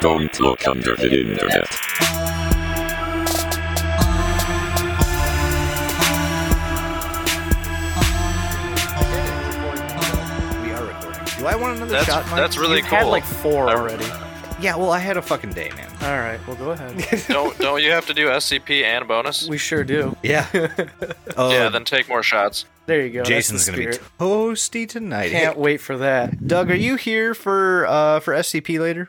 Don't look under the internet. Another That's shot? Mike? that's really you cool. had like four I- already. Yeah, well, I had a fucking day, man. All right, well go ahead. don't don't you have to do SCP and a bonus? we sure do. Yeah. oh, yeah, then take more shots. There you go. Jason's gonna be spirit. toasty tonight. Can't wait for that. Doug, are you here for uh for SCP later?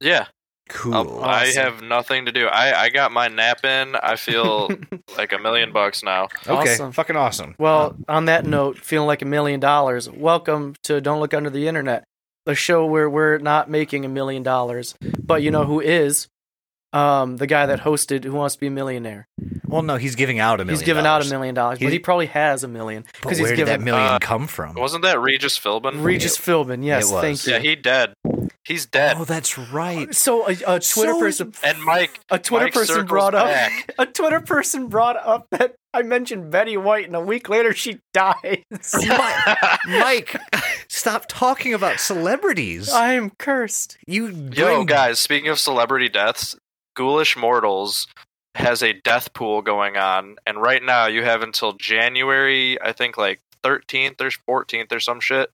Yeah, Cool. um, I have nothing to do. I I got my nap in. I feel like a million bucks now. okay, awesome. fucking awesome. Well, on that note, feeling like a million dollars. Welcome to Don't Look Under the Internet, the show where we're not making a million dollars, but you know who is? Um, the guy that hosted Who Wants to Be a Millionaire. Well, no, he's giving out a million. He's giving out a million dollars, but He's- he probably has a million But because where he's did that million uh, come from? Wasn't that Regis Philbin? Regis Philbin. Yes, It was. thank you. yeah, he dead. He's dead. Oh, that's right. So a, a Twitter So- person, and Mike, a Twitter Mike person brought up, back. a Twitter person brought up that I mentioned Betty White, and a week later she dies. Mike, stop talking about celebrities. I am cursed. you Yo, bring- guys, speaking of celebrity deaths, Ghoulish Mortals has a death pool going on, and right now you have until January, I think like 13th or 14th or some shit.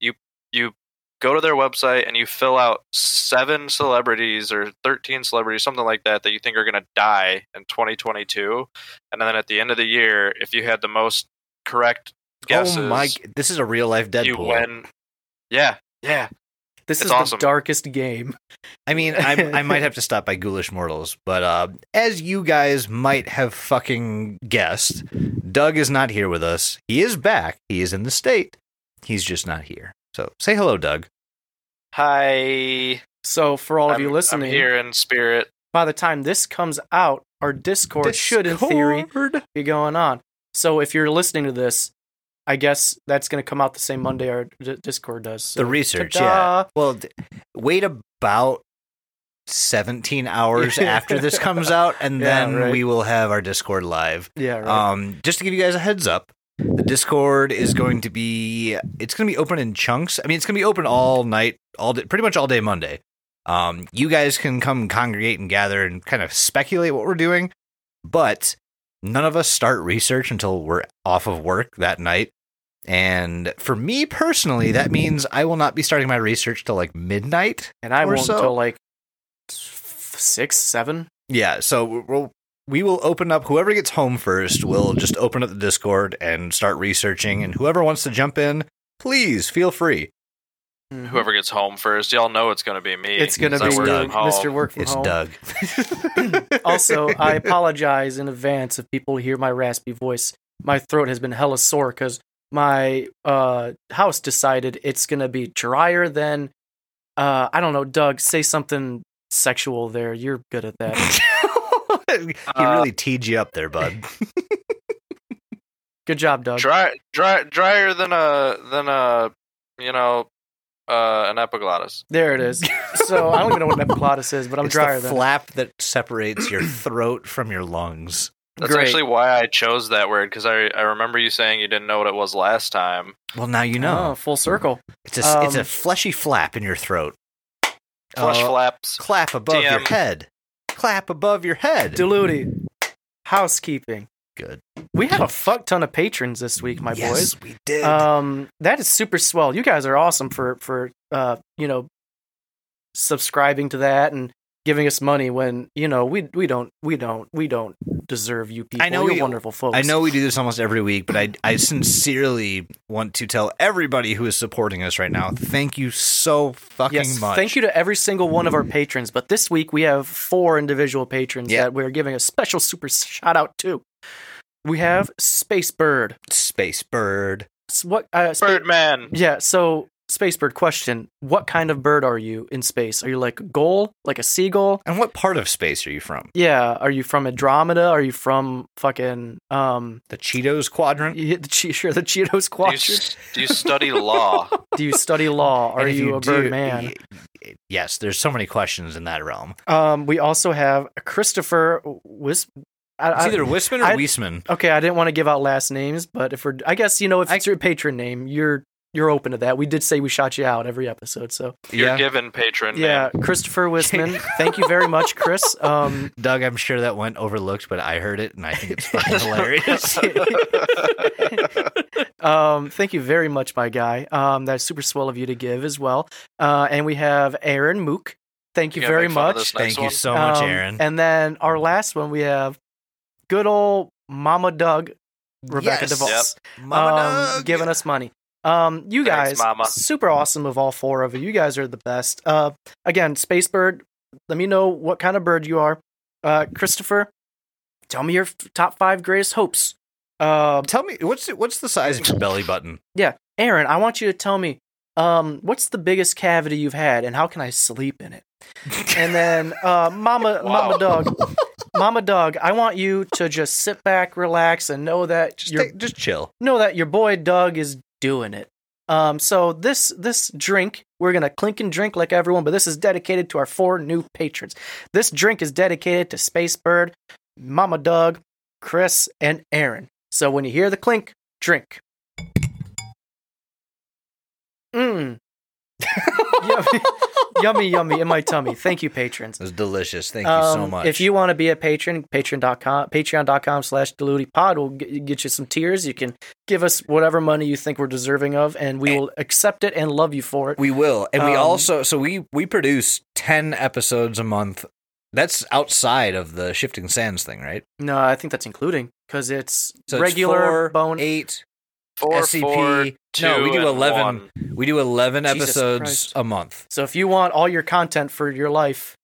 You you go to their website and you fill out seven celebrities or 13 celebrities, something like that, that you think are going to die in 2022, and then at the end of the year, if you had the most correct guesses, Oh my! This is a real life Deadpool. you win. Yeah, yeah. This It's is awesome. the darkest game. I mean, I, I might have to stop by Ghoulish Mortals, but uh, as you guys might have fucking guessed, Doug is not here with us. He is back. He is in the state. He's just not here. So say hello, Doug. Hi. So for all of I'm- you listening, I'm here in spirit. by the time this comes out, our Discord, should, in theory, be going on. So if you're listening to this, I guess that's going to come out the same Monday our D- Discord does. So, The research, ta-da! yeah. Well, d- wait about 17 hours after this comes out, and Yeah, then right. we will have our Discord live. Yeah, right. Um, just to give you guys a heads up, the Discord is going to be it's going to be open in chunks. I mean, it's going to be open all night, all day, pretty much all day Monday. Um, you guys can come congregate and gather and kind of speculate what we're doing, but none of us start research until we're off of work that night. And for me personally, that means I will not be starting my research till like midnight. and I won't so. until like six, seven. Yeah, so we'll we will open up whoever gets home first. We'll just open up the Discord and start researching, and whoever wants to jump in, please feel free. Whoever gets home first, y'all know it's going to be me. It's going to I be work Doug. from home. Mr. Work from It's Home. Doug. also, I apologize in advance if people hear my raspy voice. My throat has been hella sore because my uh, house decided it's gonna be drier than uh, I don't know. Doug, say something sexual there. You're good at that. he Uh, really teed you up there, bud. Good job, Doug. Dry, dry, drier than a than a you know uh, an epiglottis. There it is. So I don't even know what an epiglottis is, but I'm it's drier the than flap that separates your throat from your lungs. That's Great. actually why I chose that word because I I remember you saying you didn't know what it was last time. Well, now you know. Oh, full circle. It's a it's a um, fleshy flap in your throat. Flush Uh, flaps. Clap above your head. Clap above your head. Diluti. Housekeeping. Good. We have a fuck ton of patrons this week, my boys. yes, boys. we did. Um, that is super swell. You guys are awesome for for uh, you know, subscribing to that and giving us money when you know we we don't we don't we don't deserve you people. I know you're we- wonderful folks. I know we do this almost every week, but I I sincerely want to tell everybody who is supporting us right now, thank you so fucking Yes, much. thank you to every single one of our patrons. But this week we have four individual patrons Yeah. that we're giving a special super shout out to. We have Space Bird. Space Bird. S- What uh, Spa- Birdman. Yeah, so Spacebird question, what kind of bird are you in space? Are you like a gull, like a seagull? And what part of space are you from? Yeah, are you from Andromeda? Are you from fucking um The Cheetos quadrant? you hit the che- sure the Cheetos Do you, quadrant? s- do you study law? Do you study law? Are And if you, a do, bird man? y- yes, there's so many questions in that realm. Um, we also have Christopher Wis. I, It's either Wisman or I- Weisman. okay, I didn't want to give out last names, but if we're, I guess you know, if I- it's your patron name, you're you're open to that. We did say we shot you out every episode, so You're Yeah. given patron. yeah, name. Christopher Wisman. thank you very much, Chris. Um, Doug, I'm sure that went overlooked, but I heard it and I think it's fucking hilarious. um, thank you very much, my guy. Um, that's super swell of you to give as well. Uh, and we have Aaron Mook. Thank you You very make fun of much. this next Thank you so much, Um, Aaron. And then our last one, we have good old Mama Doug, Rebecca Yes. DeVos, Mama um, Doug. giving us money. Um, you Thanks, guys, Mama. super awesome of all four of you. You guys are the best. Uh, again, Space Bird, let me know what kind of bird you are. Uh, Christopher, tell me your f- top five greatest hopes. Uh, Tell me what's what's the size of your belly button? Yeah, Aaron, I want you to tell me, um, what's the biggest cavity you've had, and how can I sleep in it? And then, uh, Mama, Wow. Mama Dog, Mama Dog, I want you to just sit back, relax, and know that Just your take, just chill. know that your boy Doug is doing it. Um, so this this drink, we're gonna clink and drink like everyone, but this is dedicated to our four new patrons. This drink is dedicated to Space Bird, Mama Doug, Chris, and Aaron. So when you hear the clink, drink. Mmm. yummy, yummy, yummy in my tummy. Thank you, patrons. It was delicious. Thank you so Um, much. If you want to be a patron, patreon.com, patreon.com slash deludipod will get, get you some tiers. You can give us whatever money you think we're deserving of, and we will accept it and love you for it. we will, and we Um, also so we we produce ten episodes a month. That's outside of the shifting sands thing, right? No, I think that's including because it's So it's regular four, bone. eight. Four, SCP. four, No, we two, do 11. one. We do eleven Jesus episodes Christ. a month. So if you want all your content for your life,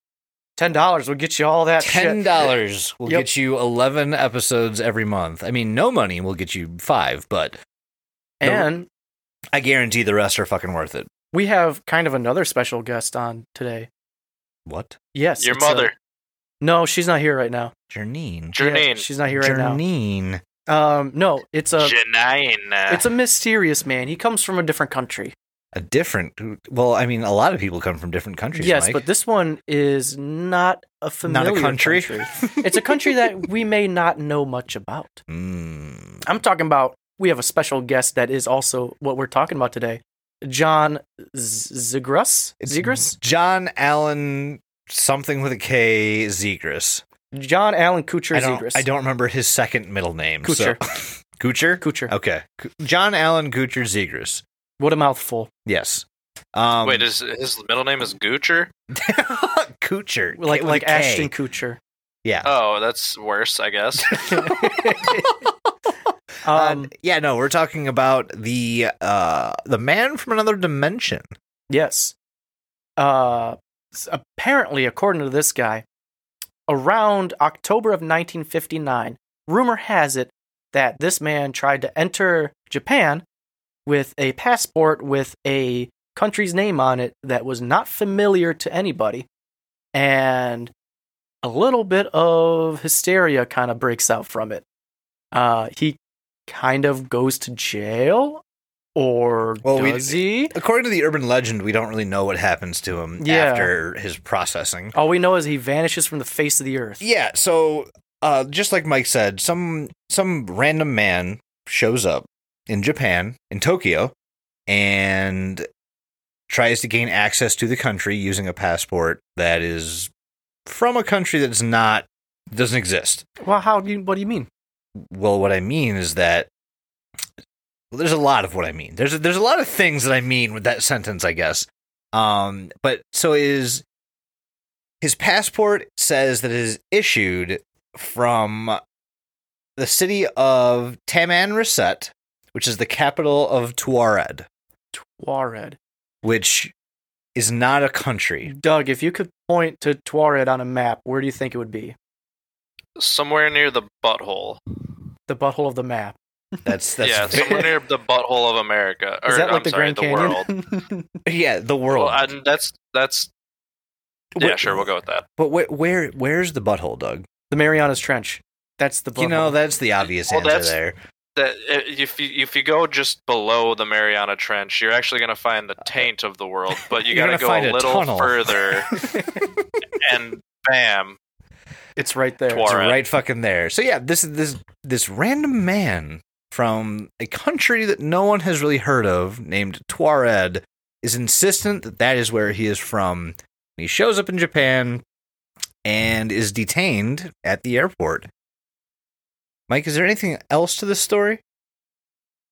ten dollars will get you all that Ten shit. dollars will Yep. get you eleven episodes every month. I mean, no money will get you five, but And I guarantee the rest are fucking worth it. we have kind of another special guest on today. What? Yes, Your it's, uh, mother, no, she's not here right now. Janine. Yeah, she's not here right now. Janine. Um, no, it's a Janine. it's a mysterious man. He comes from a different country. A different. Well, I mean, a lot of people come from different countries. yes, Mike. but this one is not a familiar country? it's a country that we may not know much about. Mm. I'm talking about. We have a special guest that is also what we're talking about today. John Z- Zigras. It's Zigras. John Allen something with a K Zegras. John Allen Kuchar I don't, Zegras. I don't remember his second middle name. Kuchar. So. Kuchar? Kuchar. Okay. John Allen Kuchar Zegras. What a mouthful. Yes. Um, Wait, is his middle name is Goocher? Kuchar. Like K- like a K. Ashton Kutcher. Yeah. Oh, that's worse, I guess. Um, Uh, yeah, no, we're talking about the uh the man from another dimension. Yes. Uh, apparently, according to this guy, around October of 1959, rumor has it that this man tried to enter Japan with a passport with a country's name on it that was not familiar to anybody. And a little bit of hysteria kind of breaks out from it. Uh, he kind of goes to jail, or Well, we- does he? According to the urban legend, we don't really know what happens to him Yeah. after his processing. All we know is he vanishes from the face of the earth. Yeah, so uh, just like Mike said, some some random man shows up in Japan, in Tokyo, and tries to gain access to the country using a passport that is from a country that's not doesn't exist. Well, how do you? What do you mean? Well, what I mean is that well, there's a lot of what I mean. There's a, there's a lot of things that I mean with that sentence, I guess. Um, but so is his passport says that it is issued from the city of Tamanrasset, which is the capital of Tuareg, Tuareg. which is not a country. Doug, if you could point to Tuareg on a map, where do you think it would be? Somewhere near the butthole. The butthole of the map. That's that's yeah, somewhere near the butthole of America. Or, Is that like I'm the sorry, Grand the world. Canyon? yeah, the world. Well, and that's that's yeah, Wh- sure, we'll go with that. But where, where where's the butthole, Doug? the Marianas Trench. That's the butthole. You know, that's the obvious Well, answer that's- there. that eh, if you if you go just below the Mariana Trench, you're actually going to find the taint of the world. But you You're got to gonna go find a a little tunnel. further, and bam, It's right there. Twar- It's Alright. right fucking there. So yeah, this is this this random man from a country that no one has really heard of, named Tuareg, is insistent that that is where he is from. He shows up in Japan and is detained at the airport. Mike, is there anything else to this story?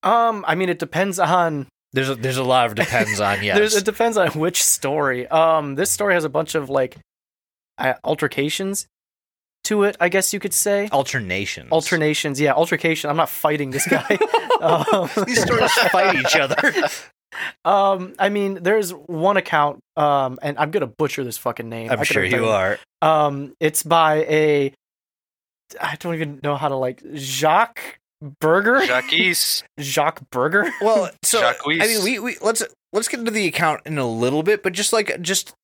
Um, I mean, it depends on. There's a, there's a lot of depends on yes. It depends on which story. Um, this story has a bunch of like uh, altercations to it. I guess you could say alternations. alternations. Yeah, altercation. I'm not fighting this guy. um, These stories fight each other. um, I mean, there's one account. Um, and I'm gonna butcher this fucking name. I I'm sure you done- are. Um, it's by a. I don't even know how to like Jacques Berger. Jacques. Jacques Berger. Well, so Jacques. I mean, we, we let's let's get into the account in a little bit, but just like just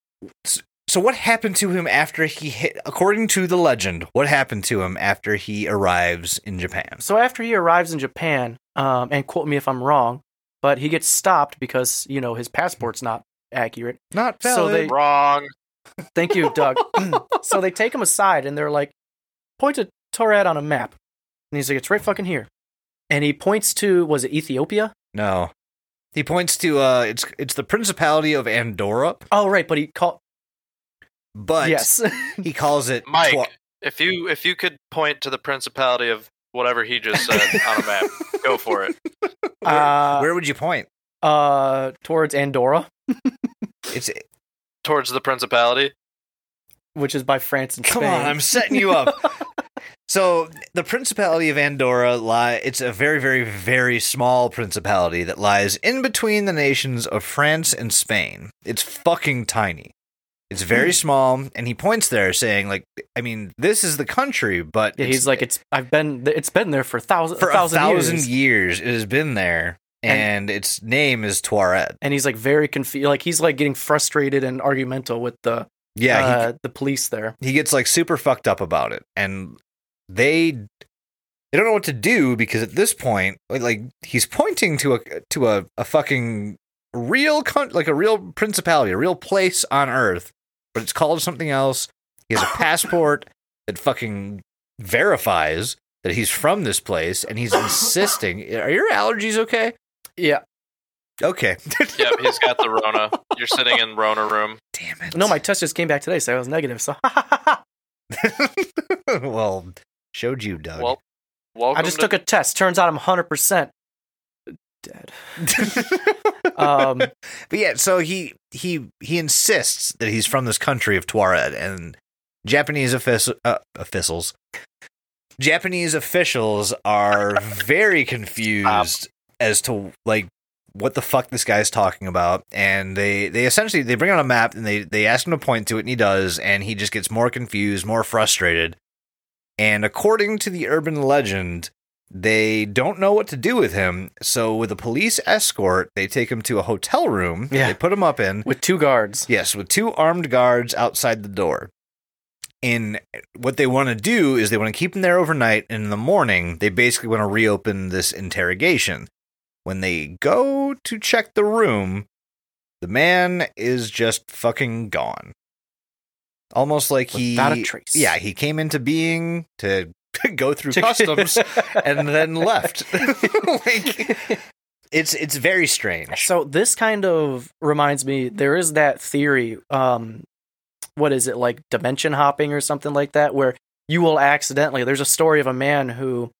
so, what happened to him after he hit? According to the legend, what happened to him after he arrives in Japan? So after he arrives in Japan, um, and quote me if I'm wrong, but he gets stopped because you know his passport's not accurate. Not So valid. they- Wrong. Thank you, Doug. so they take him aside and they're like, point to Torad on a map, and he's like, it's right fucking here. And he points to was it Ethiopia? no. He points to uh, it's it's the Principality of Andorra, Oh right, but he called but yes. he calls it Mike, Twa- if you if you could point to the principality of whatever he just said on a map, go for it. uh, Where would you point? uh, towards Andorra, It's Towards the principality. which is by France and come Spain. on, I'm setting you up. So the Principality of Andorra lie it's a very, very, very small principality that lies in between the nations of France and Spain. It's fucking tiny. It's very small, and he points there saying, like, I mean, this is the country, but yeah, he's like, it's I've been it's been there for thousand for a thousand, thousand years. years. it has been there, and, And- its name is Tuareg. and he's like very confused. Like he's like getting frustrated and argumental with the Yeah, he uh, the police there. he gets like super fucked up about it and they they don't know what to do because at this point like, like he's pointing to a to a, a fucking real con- like a real principality a real place on earth but it's called something else he has a passport that fucking verifies that he's from this place and he's insisting are your allergies okay Yeah. okay Yep, he's got the Rona. You're sitting in Rona room. damn it No, my test just came back today, so I was negative. So well showed you doug Well, welcome. I just to- took a test. Turns out I'm 100% dead. Um, but yeah, so he he he insists that he's from this country of Tuareg, and Japanese offic- uh, officials, Japanese officials are very confused as to like what the fuck this guy's talking about, and they they essentially they bring out a map and they they ask him to point to it, and he does, and he just gets more confused, more frustrated, and according to the urban legend. They don't know what to do with him, so with a police escort, they take him to a hotel room. Yeah. They put him up in. with two guards. Yes, with two armed guards outside the door. And what they want to do is they want to keep him there overnight, and in the morning, they basically want to reopen this interrogation. When they go to check the room, the man is just fucking gone. Almost like he. Without a trace. Yeah, he came into being to go through customs and then left. like, it's it's very strange. So this kind of reminds me. There is that theory. Um, what is it like dimension hopping or something like that, where you will accidentally. There's a story of a man who,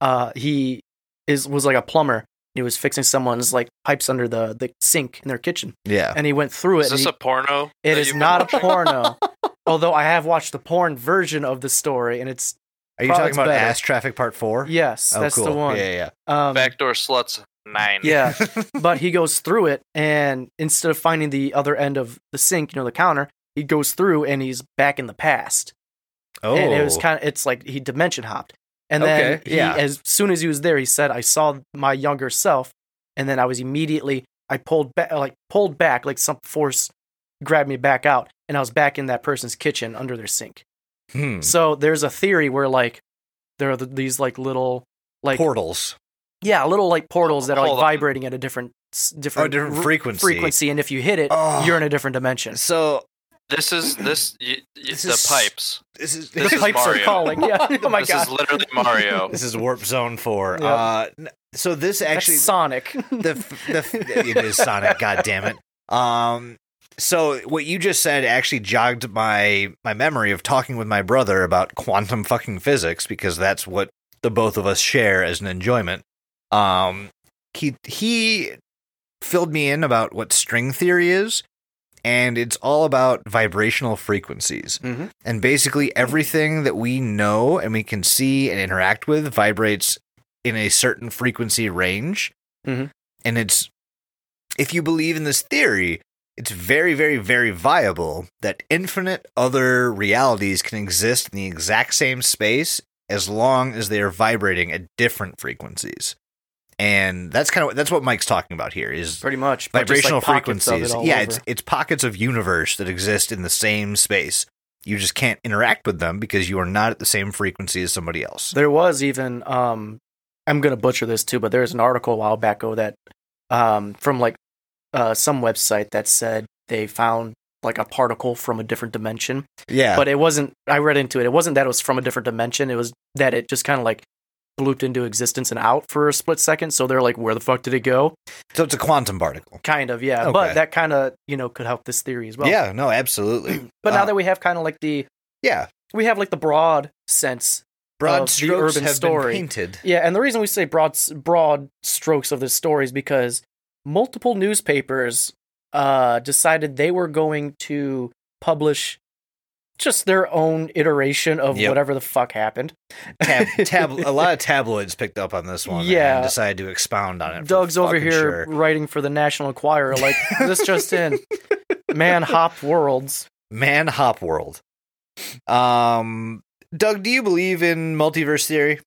uh, he is was like a plumber. He was fixing someone's like pipes under the the sink in their kitchen, Yeah. and he went through it. Is this he- a porno? It that is you've not a porno. Although I have watched the porn version of the story, and it's Are you Probably talking about better. Ass Traffic Part 4? yes, Oh, that's cool. the one. Yeah, yeah. Um, Backdoor sluts nine. yeah, but he goes through it, and instead of finding the other end of the sink, you know, the counter, he goes through and he's back in the past. Oh. And it was kind of, it's like he dimension hopped. And then, Okay, he, yeah. as soon as he was there, he said, "I saw my younger self," and then I was immediately, I pulled back, like pulled back, like some force grabbed me back out, and I was back in that person's kitchen under their sink. Hmm. So there's a theory where like there are these like little like Portals. Yeah, little like portals that are like vibrating at a different s- different, different frequency. frequency, and if you hit it, Oh. you're in a different dimension. So This is this y- y- This the is- pipes. this is This the is pipes Mario. are calling. Yeah. Oh my this god. This is literally Mario. this is Warp Zone Four. Yep. Uh, so this That's actually Sonic. the f- the f- it is Sonic. God damn it. Um. So what you just said actually jogged my my memory of talking with my brother about quantum fucking physics because that's what the both of us share as an enjoyment. Um. He he filled me in about what string theory is, and it's all about vibrational frequencies. Mhm. And basically, everything that we know and we can see and interact with vibrates in a certain frequency range. Mhm. And it's, if you believe in this theory, it's very, very, very viable that infinite other realities can exist in the exact same space as long as they are vibrating at different frequencies. And that's kind of that's what Mike's talking about here is Pretty much. vibrational like, of it frequencies. Yeah, over. it's it's pockets of universe that exist in the same space. You just can't interact with them because you are not at the same frequency as somebody else. There was even um I'm gonna butcher this too, but there's an article a while back ago that um from like uh some website that said they found like a particle from a different dimension. Yeah, But it wasn't I read into it, it wasn't that it was from a different dimension, it was that it just kinda like blooped into existence and out for a split second. So they're like, where the fuck did it go? so it's a quantum particle. Kind of, yeah. Okay. But that kinda, you know, could help this theory as well. yeah, no, absolutely. But now Uh, that we have kind of like the yeah, we have like the broad sense broad of the strokes urban have story. been painted. Yeah, and the reason we say broad broad strokes of this story is because multiple newspapers uh, decided they were going to publish just their own iteration of Yep. whatever the fuck happened. Tab, tab, a lot of tabloids picked up on this one. Yeah. and decided to expound on it. Doug's over here sure. writing for the National Enquirer, like this just in. Man hop worlds. Man Hop World. Um, Doug, do you believe in multiverse theory?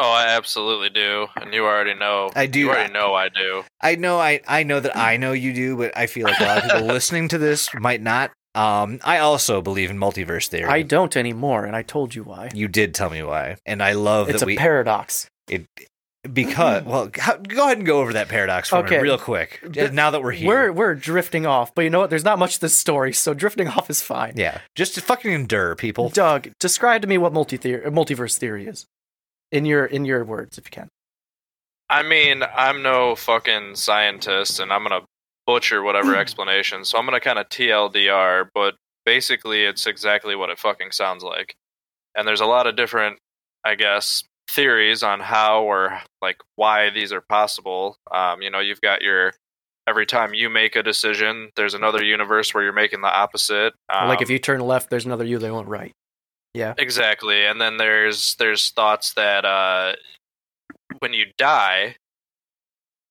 Oh, I absolutely do, and you already know. I do. You already know I do. I know I I know that I know you do, but I feel like a lot of people listening to this might not. Um, I also believe in multiverse theory. I don't anymore, and I told you why. you did tell me why, and I love It's that a we paradox. It because well, how, go ahead and go over that paradox for Okay. me real quick. D- now that we're here, We're we're drifting off, but you know what? There's not much to this story, so drifting off is fine. yeah, just to fucking endure, people. Doug, describe to me what multi multiverse theory is, in your in your words, if you can. I mean, I'm no fucking scientist, and I'm gonna butcher whatever explanation. So I'm gonna kind of TLDR, but basically, it's exactly what it fucking sounds like. And there's a lot of different, I guess, theories on how or like why these are possible. Um, you know, you've got your every time you make a decision, there's another universe where you're making the opposite. like if Um, you turn left, there's another you that went right. Yeah. Exactly, and then there's there's thoughts that uh, when you die,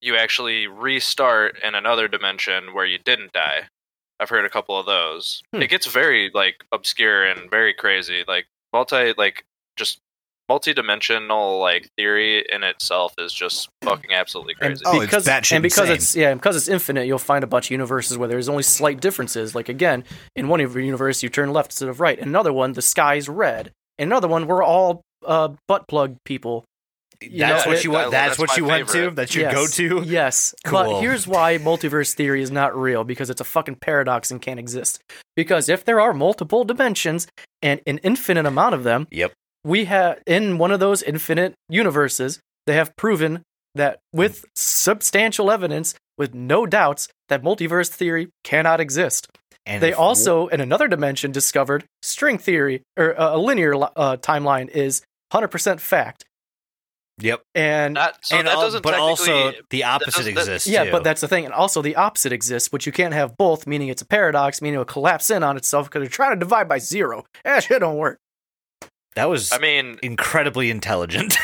you actually restart in another dimension where you didn't die. I've heard a couple of those. Hmm. It gets very like obscure and very crazy, like multi like just multi-dimensional like theory in itself is just fucking absolutely And crazy. Oh, it's because batshit and because insane. it's yeah, and because it's infinite, you'll find a bunch of universes where there's only slight differences. Like again, in one of your universe, you turn left instead of right. In another one, the sky's red. In another one, we're all uh, butt plug people. You that's know, what it- you want. that- That's, that's what my you went to. favorite. That's your Yes. go-to. Yes. Cool. But here's why multiverse theory is not real because it's a fucking paradox and can't exist. Because if there are multiple dimensions and an infinite amount of them, Yep. We have in one of those infinite universes, they have proven that with substantial evidence, with no doubts, that multiverse theory cannot exist. And They if- also, in another dimension, discovered string theory or uh, a linear uh, timeline is 100% fact. Yep. And Not, so and that doesn't but also the opposite doesn't- that- exists. Yeah, too. but that's the thing. And also the opposite exists, but you can't have both, meaning it's a paradox, meaning it'll collapse in on itself because you're trying to divide by zero. That shit don't work. That was I mean, incredibly intelligent.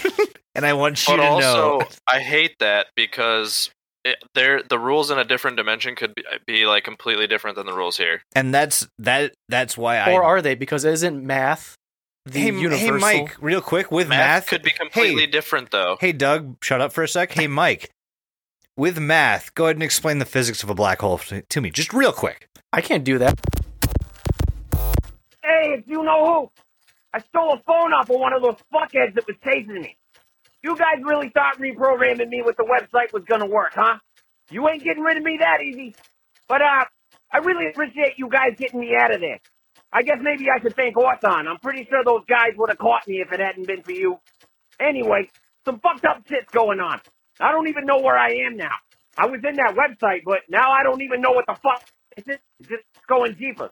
and I want you but to also know. I hate that because it, there the rules in a different dimension could be, be like completely different than the rules here. And that's that. That's why I. Or are they? Because isn't math the hey, universal? hey, Mike, real quick with Math, math. could be completely hey, different though. hey, Doug, shut up for a sec. Hey, Mike, with math, go ahead and explain the physics of a black hole to, to me, just real quick. I can't do that. Hey, if you know who, I stole a phone off of one of those fuckheads that was chasing me. You guys really thought reprogramming me with the website was gonna work, huh? You ain't getting rid of me that easy. But uh, I really appreciate you guys getting me out of there. I guess maybe I should thank Orthon. I'm pretty sure those guys would have caught me if it hadn't been for you. Anyway, some fucked up shit's going on. I don't even know where I am now. I was in that website, but now I don't even know what the fuck. It's just, it's just going deeper.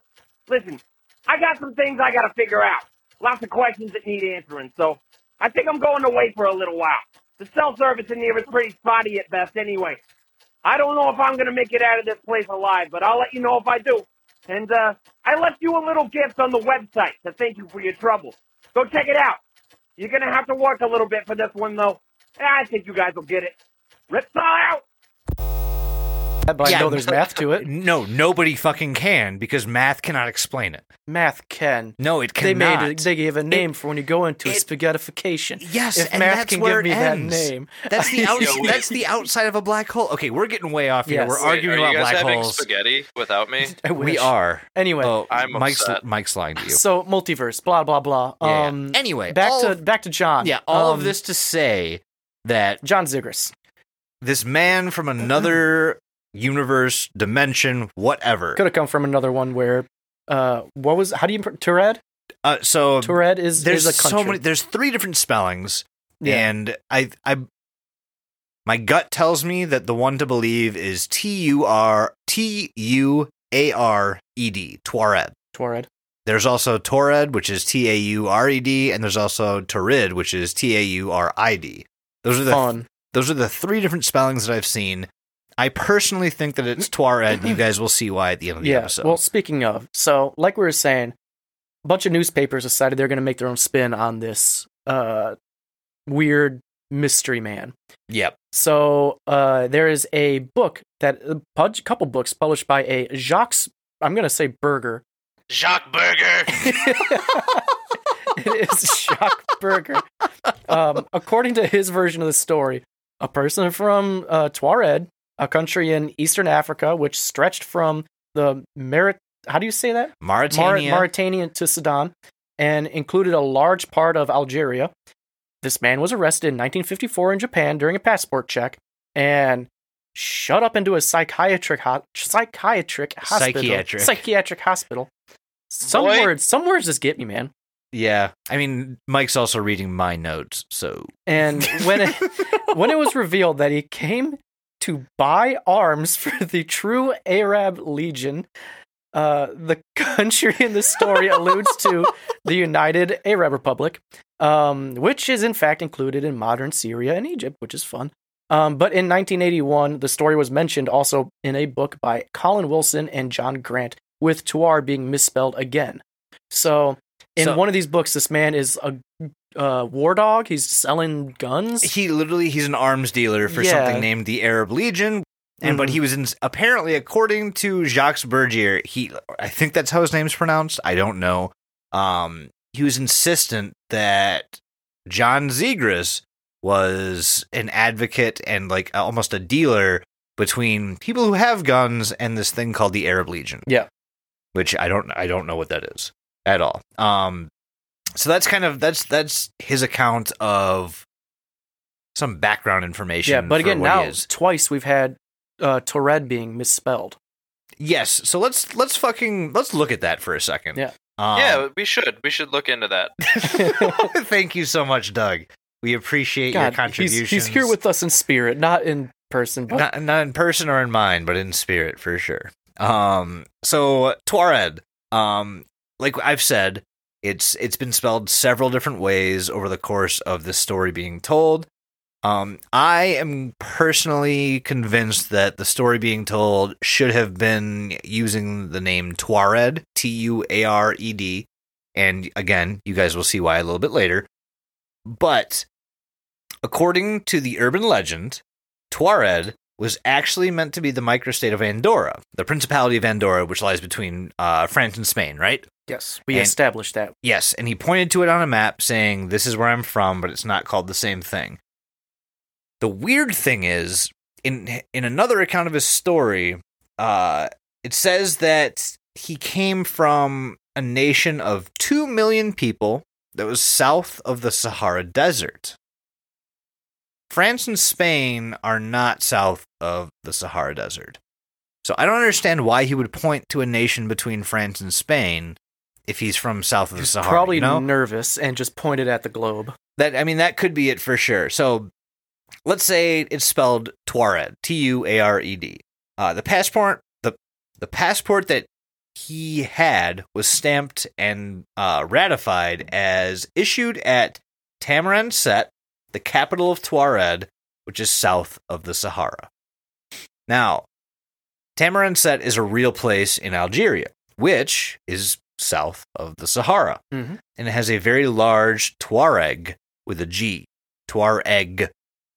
Listen, I got some things I gotta figure out. Lots of questions that need answering, so I think I'm going away for a little while. The cell service in here is pretty spotty at best anyway. I don't know if I'm gonna make it out of this place alive, but I'll let you know if I do. And, uh, I left you a little gift on the website to thank you for your trouble. Go check it out. You're gonna have to work a little bit for this one though. I think you guys will get it. Ripsaw out! But I Yeah, know there's math to it. No, nobody fucking can because math cannot explain it. Math can. No, it can. They made it, they gave a name for when you go into it- spaghettification. Yes, if and math that's can where give it me ends. that name, That's the out, Yeah, wait. that's the outside of a black hole. Okay, we're getting way off here. Yes. We're Wait, arguing are about you guys black having holes. spaghetti without me? We are. Anyway, Oh, I'm Mike's upset. Mike's lying to you. so multiverse, blah blah blah. Yeah, yeah. Um, Anyway, back to of- back to John. yeah, all Um, of this to say that John Zigris. this man from another universe, dimension, whatever. Could have come from another one where, uh, what was? How do you? Tured? Uh, so Tured is there's is a country. so many. There's three different spellings, Yeah. and I, I, my gut tells me that the one to believe is T U R T U A R E D, Tuared. Tured. There's also Tored, which is T A U R E D, and there's also Torid, which is T A U R I D. Those are the Fun. those are the three different spellings that I've seen. I personally think that it's Tuared. You guys will see why at the end of the yeah. episode. Well, speaking of, so like we were saying, a bunch of newspapers decided they're going to make their own spin on this uh, weird mystery man. yep. So uh, there is a book that a pub- couple books published by a Jacques. I'm going to say Berger. Jacques Burger. it is Jacques Berger. Um, according to his version of the story, a person from uh, Tuareg, a country in eastern Africa, which stretched from the Merit. How do you say that? Mar- Mauritania. Mauritania to Sudan, and included a large part of Algeria. This man was arrested in 1954 in Japan during a passport check and shut up into a psychiatric ho- psychiatric hospital. Psychiatric. Psychiatric hospital. Some Boy. words, some words just get me, man. yeah. I mean, Mike's also reading my notes, so And when it, when it was revealed that he came to buy arms for the true Arab Legion, uh, the country in the story alludes to the United Arab Republic, um, which is in fact included in modern Syria and Egypt, which is fun. Um, but in 1981, the story was mentioned also in a book by Colin Wilson and John Grant, with Tuar being misspelled again. So, in So- one of these books, this man is a uh, war dog. He's selling guns. he literally he's an arms dealer for Yeah. something named the Arab Legion. And but Mhm. he was in apparently according to Jacques Bergier, he I think that's how his name's pronounced. I don't know. Um he was insistent that John Zegras was an advocate and like almost a dealer between people who have guns and this thing called the Arab Legion. Yeah. Which I don't I don't know what that is at all. Um so that's kind of that's that's his account of some background information. yeah, but for again, what now twice we've had uh, Tored being misspelled. yes. So let's let's fucking let's look at that for a second. Yeah. Um, yeah, we should. We should look into that. Thank you so much, Doug. We appreciate your God, he's, contributions. he's here with us in spirit, not in person. But not, not in person or in mind, but in spirit for sure. Um, so Tuareg, um, like I've said, it's it's been spelled several different ways over the course of the story being told. Um, I am personally convinced that the story being told should have been using the name Tuared, T U A R E D, and again, you guys will see why a little bit later. But according to the urban legend, Tuareg was actually meant to be the microstate of Andorra, the Principality of Andorra, which lies between uh, France and Spain, right? yes, we And- established that. Yes, and he pointed to it on a map saying, This is where I'm from, but it's not called the same thing. The weird thing is, in in another account of his story, uh, it says that he came from a nation of two million people that was south of the Sahara Desert. France and Spain are not south of the Sahara Desert. So I don't understand why he would point to a nation between France and Spain if he's from south of the He's Sahara. probably you know? nervous and just pointed at the globe. That I mean, that could be it for sure. So, let's say it's spelled Tuared, T U A R E D. Uh, the passport, the the passport that he had was stamped and uh, ratified as issued at Tamanrasset, the capital of Tuared, which is south of the Sahara. Now, Tamanrasset is a real place in Algeria, which is south of the Sahara Mhm. and it has a very large Tuareg with a G, Tuareg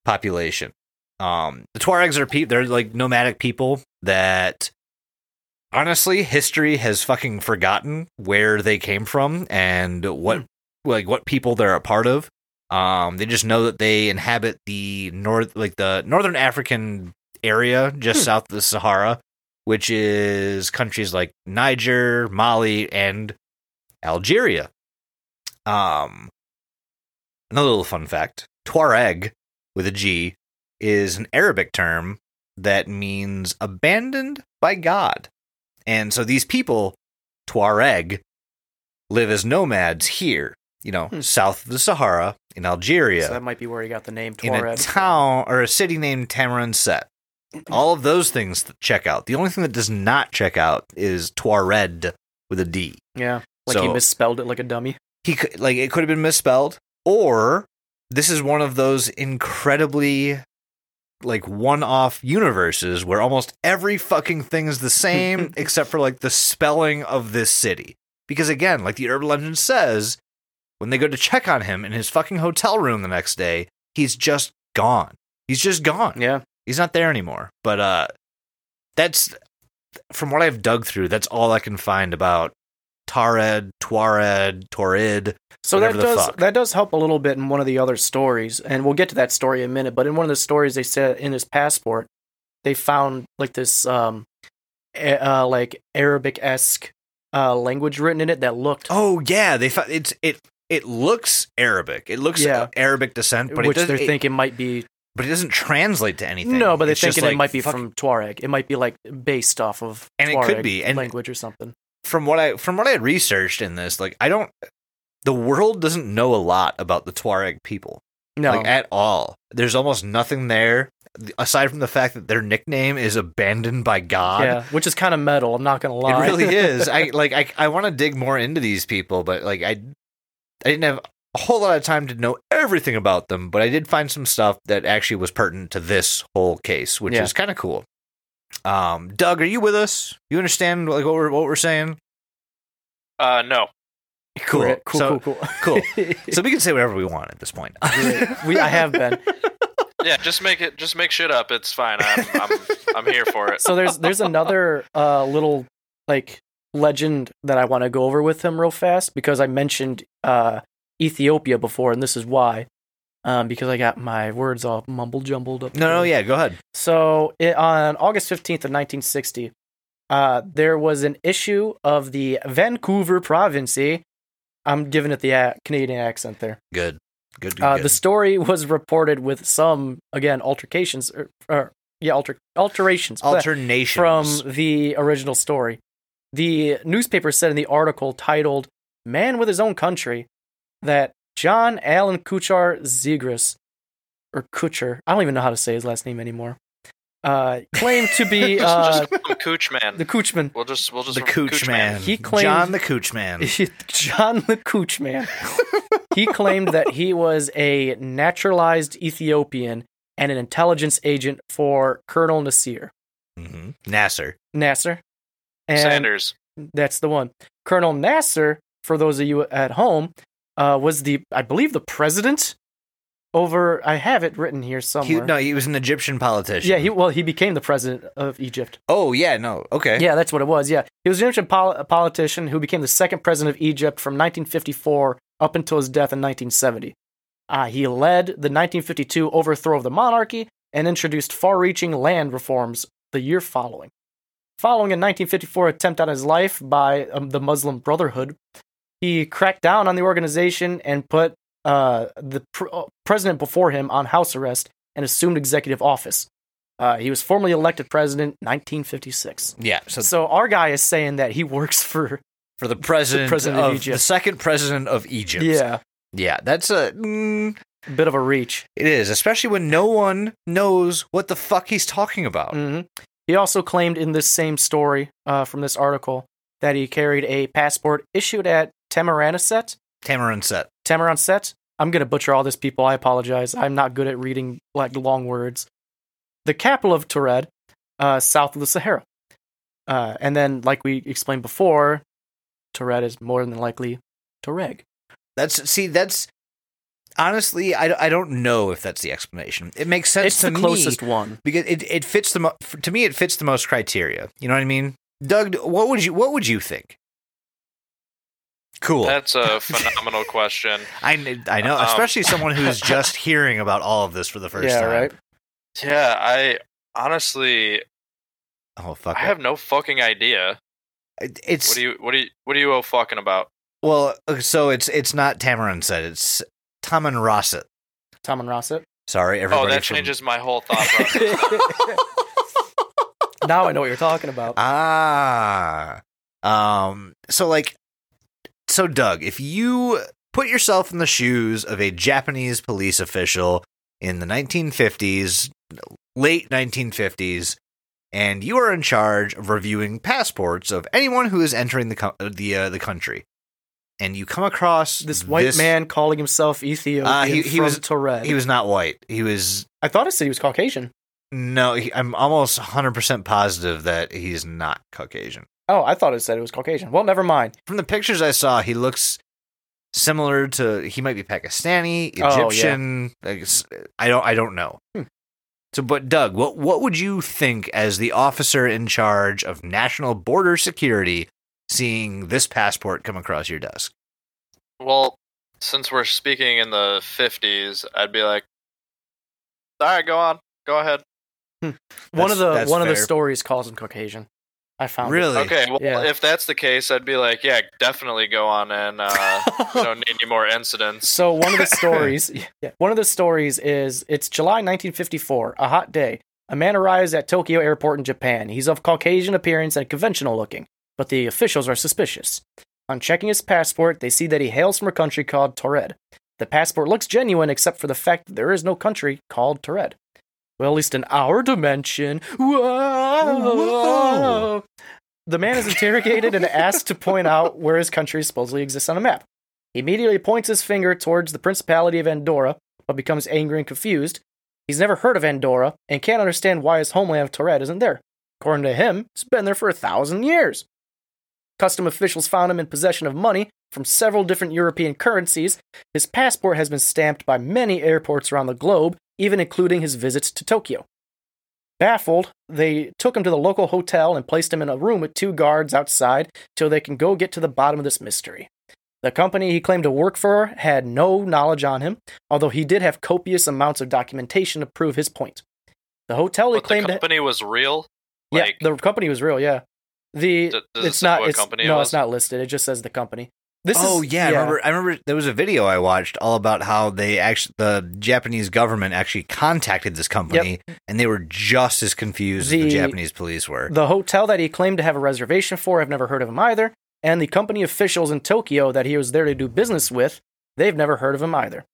population. Um, the Tuaregs are people; they're like nomadic people that honestly history has fucking forgotten where they came from and what like what people they're a part of. Um, they just know that they inhabit the north like the northern African area just Hmm. south of the Sahara, which is countries like Niger, Mali, and Algeria. Um, another little fun fact: Tuareg with a G is an Arabic term that means abandoned by God, and so these people, Tuareg, live as nomads here. You know, Hmm. south of the Sahara in Algeria, So that might be where he got the name in a town or a city named Tamanrasset. All of those things check out. The only thing that does not check out is Tuared with a D. Yeah, like he misspelled it like a dummy. he could like it could have been misspelled or this is one of those incredibly like one-off universes where almost every fucking thing is the same except for like the spelling of this city because again like the urban legend says when they go to check on him in his fucking hotel room the next day he's just gone he's just gone Yeah, he's not there anymore but uh that's from what i've dug through that's all i can find about Tared, Tuared, Torid. So that does fuck. that does help a little bit in one of the other stories, and we'll get to that story in a minute. But in one of the stories, they said in his passport, they found like this um, uh, like Arabic esque uh, language written in it that looked, Oh yeah, they found it's it. It looks Arabic. It looks Yeah. uh, Arabic descent, but which it they're doesn't. it- thinking might be but it doesn't translate to anything. no, but they're It's just thinking it like, might be fuck- from Tuareg. It might be like based off of And it Tuareg could be, and- language or something. from what I from what I researched in this. Like I don't. The world doesn't know a lot about the Tuareg people, No, like at all. There's almost nothing there aside from the fact that their nickname is "Abandoned by God." yeah, which is kind of metal. I'm not gonna lie. It really is. I like I I want to dig more into these people, but like I I didn't have a whole lot of time to know everything about them, but I did find some stuff that actually was pertinent to this whole case, which Yeah. is kind of cool. Um, Doug, are you with us? You understand like what we're what we're saying? Uh, no. Cool. Cool, so, cool, cool. cool. So we can say whatever we want at this point. we, I have been. Yeah, just make it. Just make shit up. It's fine. I'm I'm, I'm here for it. so there's there's another uh, little like legend that I want to go over with him real fast because I mentioned uh, Ethiopia before, and this is why. Um, because I got my words all mumble jumbled up. No, no, yeah, go ahead. So it, on August 15th of 1960, uh, there was an issue of the Vancouver Province. I'm giving it the a- Canadian accent there. Good. Good. good, Uh, good. the story was reported with some, again, altercations, or, or yeah, alter, alterations. alternations from the original story. The newspaper said in the article titled Man with His Own Country that John Allen Kuchar Zegras, or Kuchar, I don't even know how to say his last name anymore, uh, claimed to be uh, just call him Man. the Coochman. we'll just we'll just the Cooch man. He claimed- John the Cooch man. John the Coochman. he claimed that he was a naturalized Ethiopian and an intelligence agent for Colonel Nasir. hmm Nasser. Nasser. And Sanders. That's the one. Colonel Nasser, for those of you at home, uh, was the I believe the president over. I have it written here He, somewhere. no, he was an Egyptian politician. yeah, he well he became the president of Egypt. Oh yeah, no. Okay. Yeah, that's what it was. Yeah, he was an Egyptian pol- politician who became the second president of Egypt from 1954 up until his death in 1970. Uh, he led the 1952 overthrow of the monarchy and introduced far-reaching land reforms the year following. Following a 1954 attempt on his life by um, the Muslim Brotherhood, he cracked down on the organization and put uh, the pr- uh, president before him on house arrest and assumed executive office. Uh, he was formally elected president 1956. Yeah. So, So our guy is saying that he works for for the president, president of of, Egypt. the second president of Egypt. yeah, Yeah. That's a. Mm, bit of a reach. it is, especially when no one knows what the fuck he's talking about. hmm He also claimed in this same story uh, from this article that he carried a passport issued at Tamaranaset. Tamarin set. Tamaranset. I'm gonna butcher all this, people. I apologize. I'm not good at reading like long words. The capital of Taured, uh, south of the Sahara. Uh, and then, like we explained before, Taured is more than likely Tuareg. That's see. That's honestly, I, I don't know if that's the explanation. It makes sense It's to the closest me one. because it, it fits the mo- to me it fits the most criteria. You know what I mean, Doug? What would you what would you think? Cool. That's a phenomenal question. I I know, Um, especially someone who's just hearing about all of this for the first yeah, time. right. Yeah, I honestly Oh fuck! I it. have no fucking idea. It's What do you what do you what are you all fucking about? well, so it's it's not Tamarin said it's Taman Rosset. Tamanrasset. Sorry, everybody. oh, that from- changes my whole thought process. now I know what you're talking about. Ah. Um so like so Doug, if you put yourself in the shoes of a Japanese police official in the 1950s, late 1950s, and you are in charge of reviewing passports of anyone who is entering the co- the uh, the country. And you come across This white man calling himself Ethiopian Uh, he- he was- Tuareg. He was not white. He was I thought I said he was Caucasian. no. He, I'm almost 100 percent positive that he's not Caucasian. Oh, I thought it said it was Caucasian. Well, never mind. From the pictures I saw, he looks similar to. He might be Pakistani, Oh, yeah. Egyptian. I guess- I don't. I don't know. Hmm. So, but Doug, what what would you think as the officer in charge of national border security, seeing this passport come across your desk? well, since we're speaking in the fifties, I'd be like, all right, go on, go ahead. One of the that's one of the stories calls him Caucasian. I found it. Really? Okay, well, Yeah. if that's the case, I'd be like, yeah, definitely go on and uh, we don't need any more incidents. So one of the stories, yeah, one of the stories is it's July 1954, a hot day. A man arrives at Tokyo Airport in Japan. He's of Caucasian appearance and conventional looking, but the officials are suspicious. On checking his passport, they see that he hails from a country called Tuareg. The passport looks genuine except for the fact that there is no country called Tuareg. Well, at least in our dimension. Whoa! Whoa. The man is interrogated and asked to point out where his country supposedly exists on a map. He immediately points his finger towards the Principality of Andorra, but becomes angry and confused. He's never heard of Andorra and can't understand why his homeland of Taured isn't there. According to him, it's been there for a thousand years. Custom officials found him in possession of money from several different European currencies. His passport has been stamped by many airports around the globe, even including his visits to Tokyo. Baffled, they took him to the local hotel and placed him in a room with two guards outside till they can go get to the bottom of this mystery. The company he claimed to work for had no knowledge on him, although he did have copious amounts of documentation to prove his point. The hotel he But the claimed to, company was real. yeah, the company was real, yeah. The D- does it's say not it's, company no, was? it's not listed. It just says the company. This oh is, yeah, I remember. I remember there was a video I watched all about how they actually the Japanese government actually contacted this company, and they were just as confused as The- the Japanese police were. The hotel that he claimed to have a reservation for, I've never heard of him either. And the company officials in Tokyo that he was there to do business with, they've never heard of him either.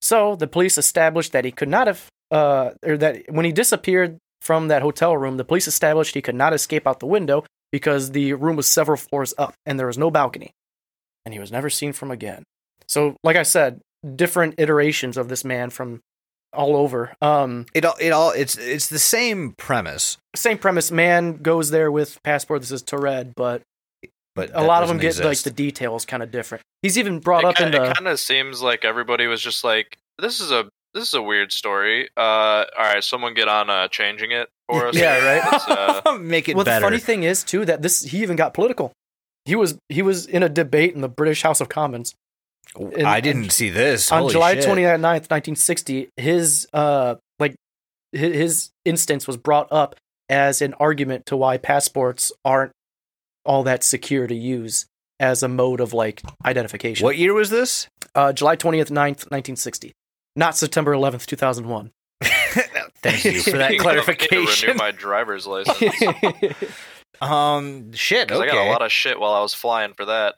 So the police established that he could not have, uh, or that when he disappeared from that hotel room, the police established he could not escape out the window because the room was several floors up and there was no balcony. And he was never seen from again. So, like I said, different iterations of this man from all over. Um, it all it all it's it's the same premise, same premise. Man goes there with passport that says Taured, but but a lot of them get like the details kind of different. He's even brought it, up in the it kind of seems like everybody was just like, "This is a this is a weird story." Uh, all right, someone get on uh, changing it for us. Yeah, right. Uh, make it well. better. The funny thing is too that this he even got political. He was he was in a debate in the British House of Commons in- I didn't see this on Holy July shit. 29th, 1960. His uh like his, his instance was brought up as an argument to why passports aren't all that secure to use as a mode of like identification. What year was this? Uh, July 20th, 9th, 1960. Not September 11th, 2001. Thank you for that I need to clarification. renew my driver's license. um, shit. 'Cause Okay. I got a lot of shit while I was flying for that.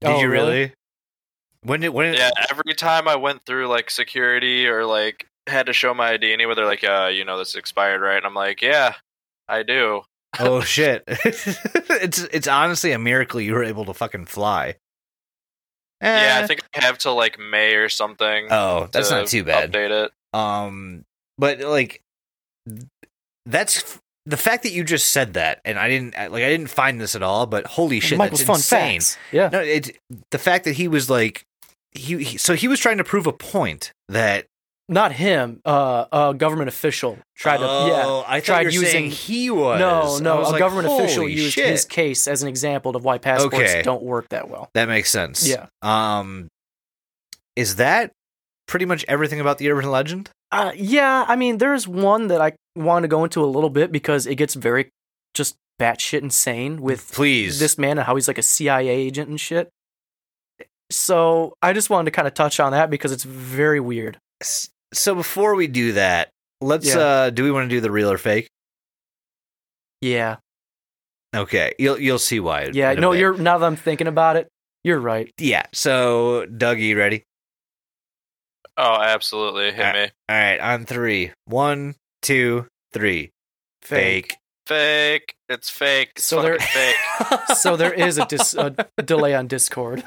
Did Oh, you really? really? When did when? Yeah, every time I went through like security or like had to show my ID anywhere, they're like, "Uh, you know this expired, right?" And I'm like, "Yeah, I do." Oh shit! it's it's honestly a miracle you were able to fucking fly. Yeah, Eh. I think I have till like May or something. Oh, that's to not too bad. Update it. Um, but like, that's the fact that you just said that, and I didn't like I didn't find this at all. But holy shit, Michael's that's insane. facts. Yeah. No, it's the fact that he was like, he, he so he was trying to prove a point that Not him. Uh, a government official tried to. yeah. Oh, I tried you were saying using- he was. No, no. was A like, government official used shit. his case as an example of why passports Okay. don't work that well. That makes sense. Yeah. Um, is that pretty much everything about the urban legend? Uh, yeah, I mean, there's one that I want to go into a little bit because it gets very just batshit insane with Please, this man and how he's like a CIA agent and shit. So I just wanted to kind of touch on that because it's very weird. So before we do that, let's Yeah. uh do we want to do the real or fake? Yeah, Okay. You'll you'll see why. yeah. No, bit. you're now that I'm thinking about it, you're right. Yeah. So Dougie, ready? Oh, absolutely. Hit me. All right, on three. One, two, three. Fake. Fake. It's fake. It's So there- fucking fake. so there is a, dis- a delay on Discord.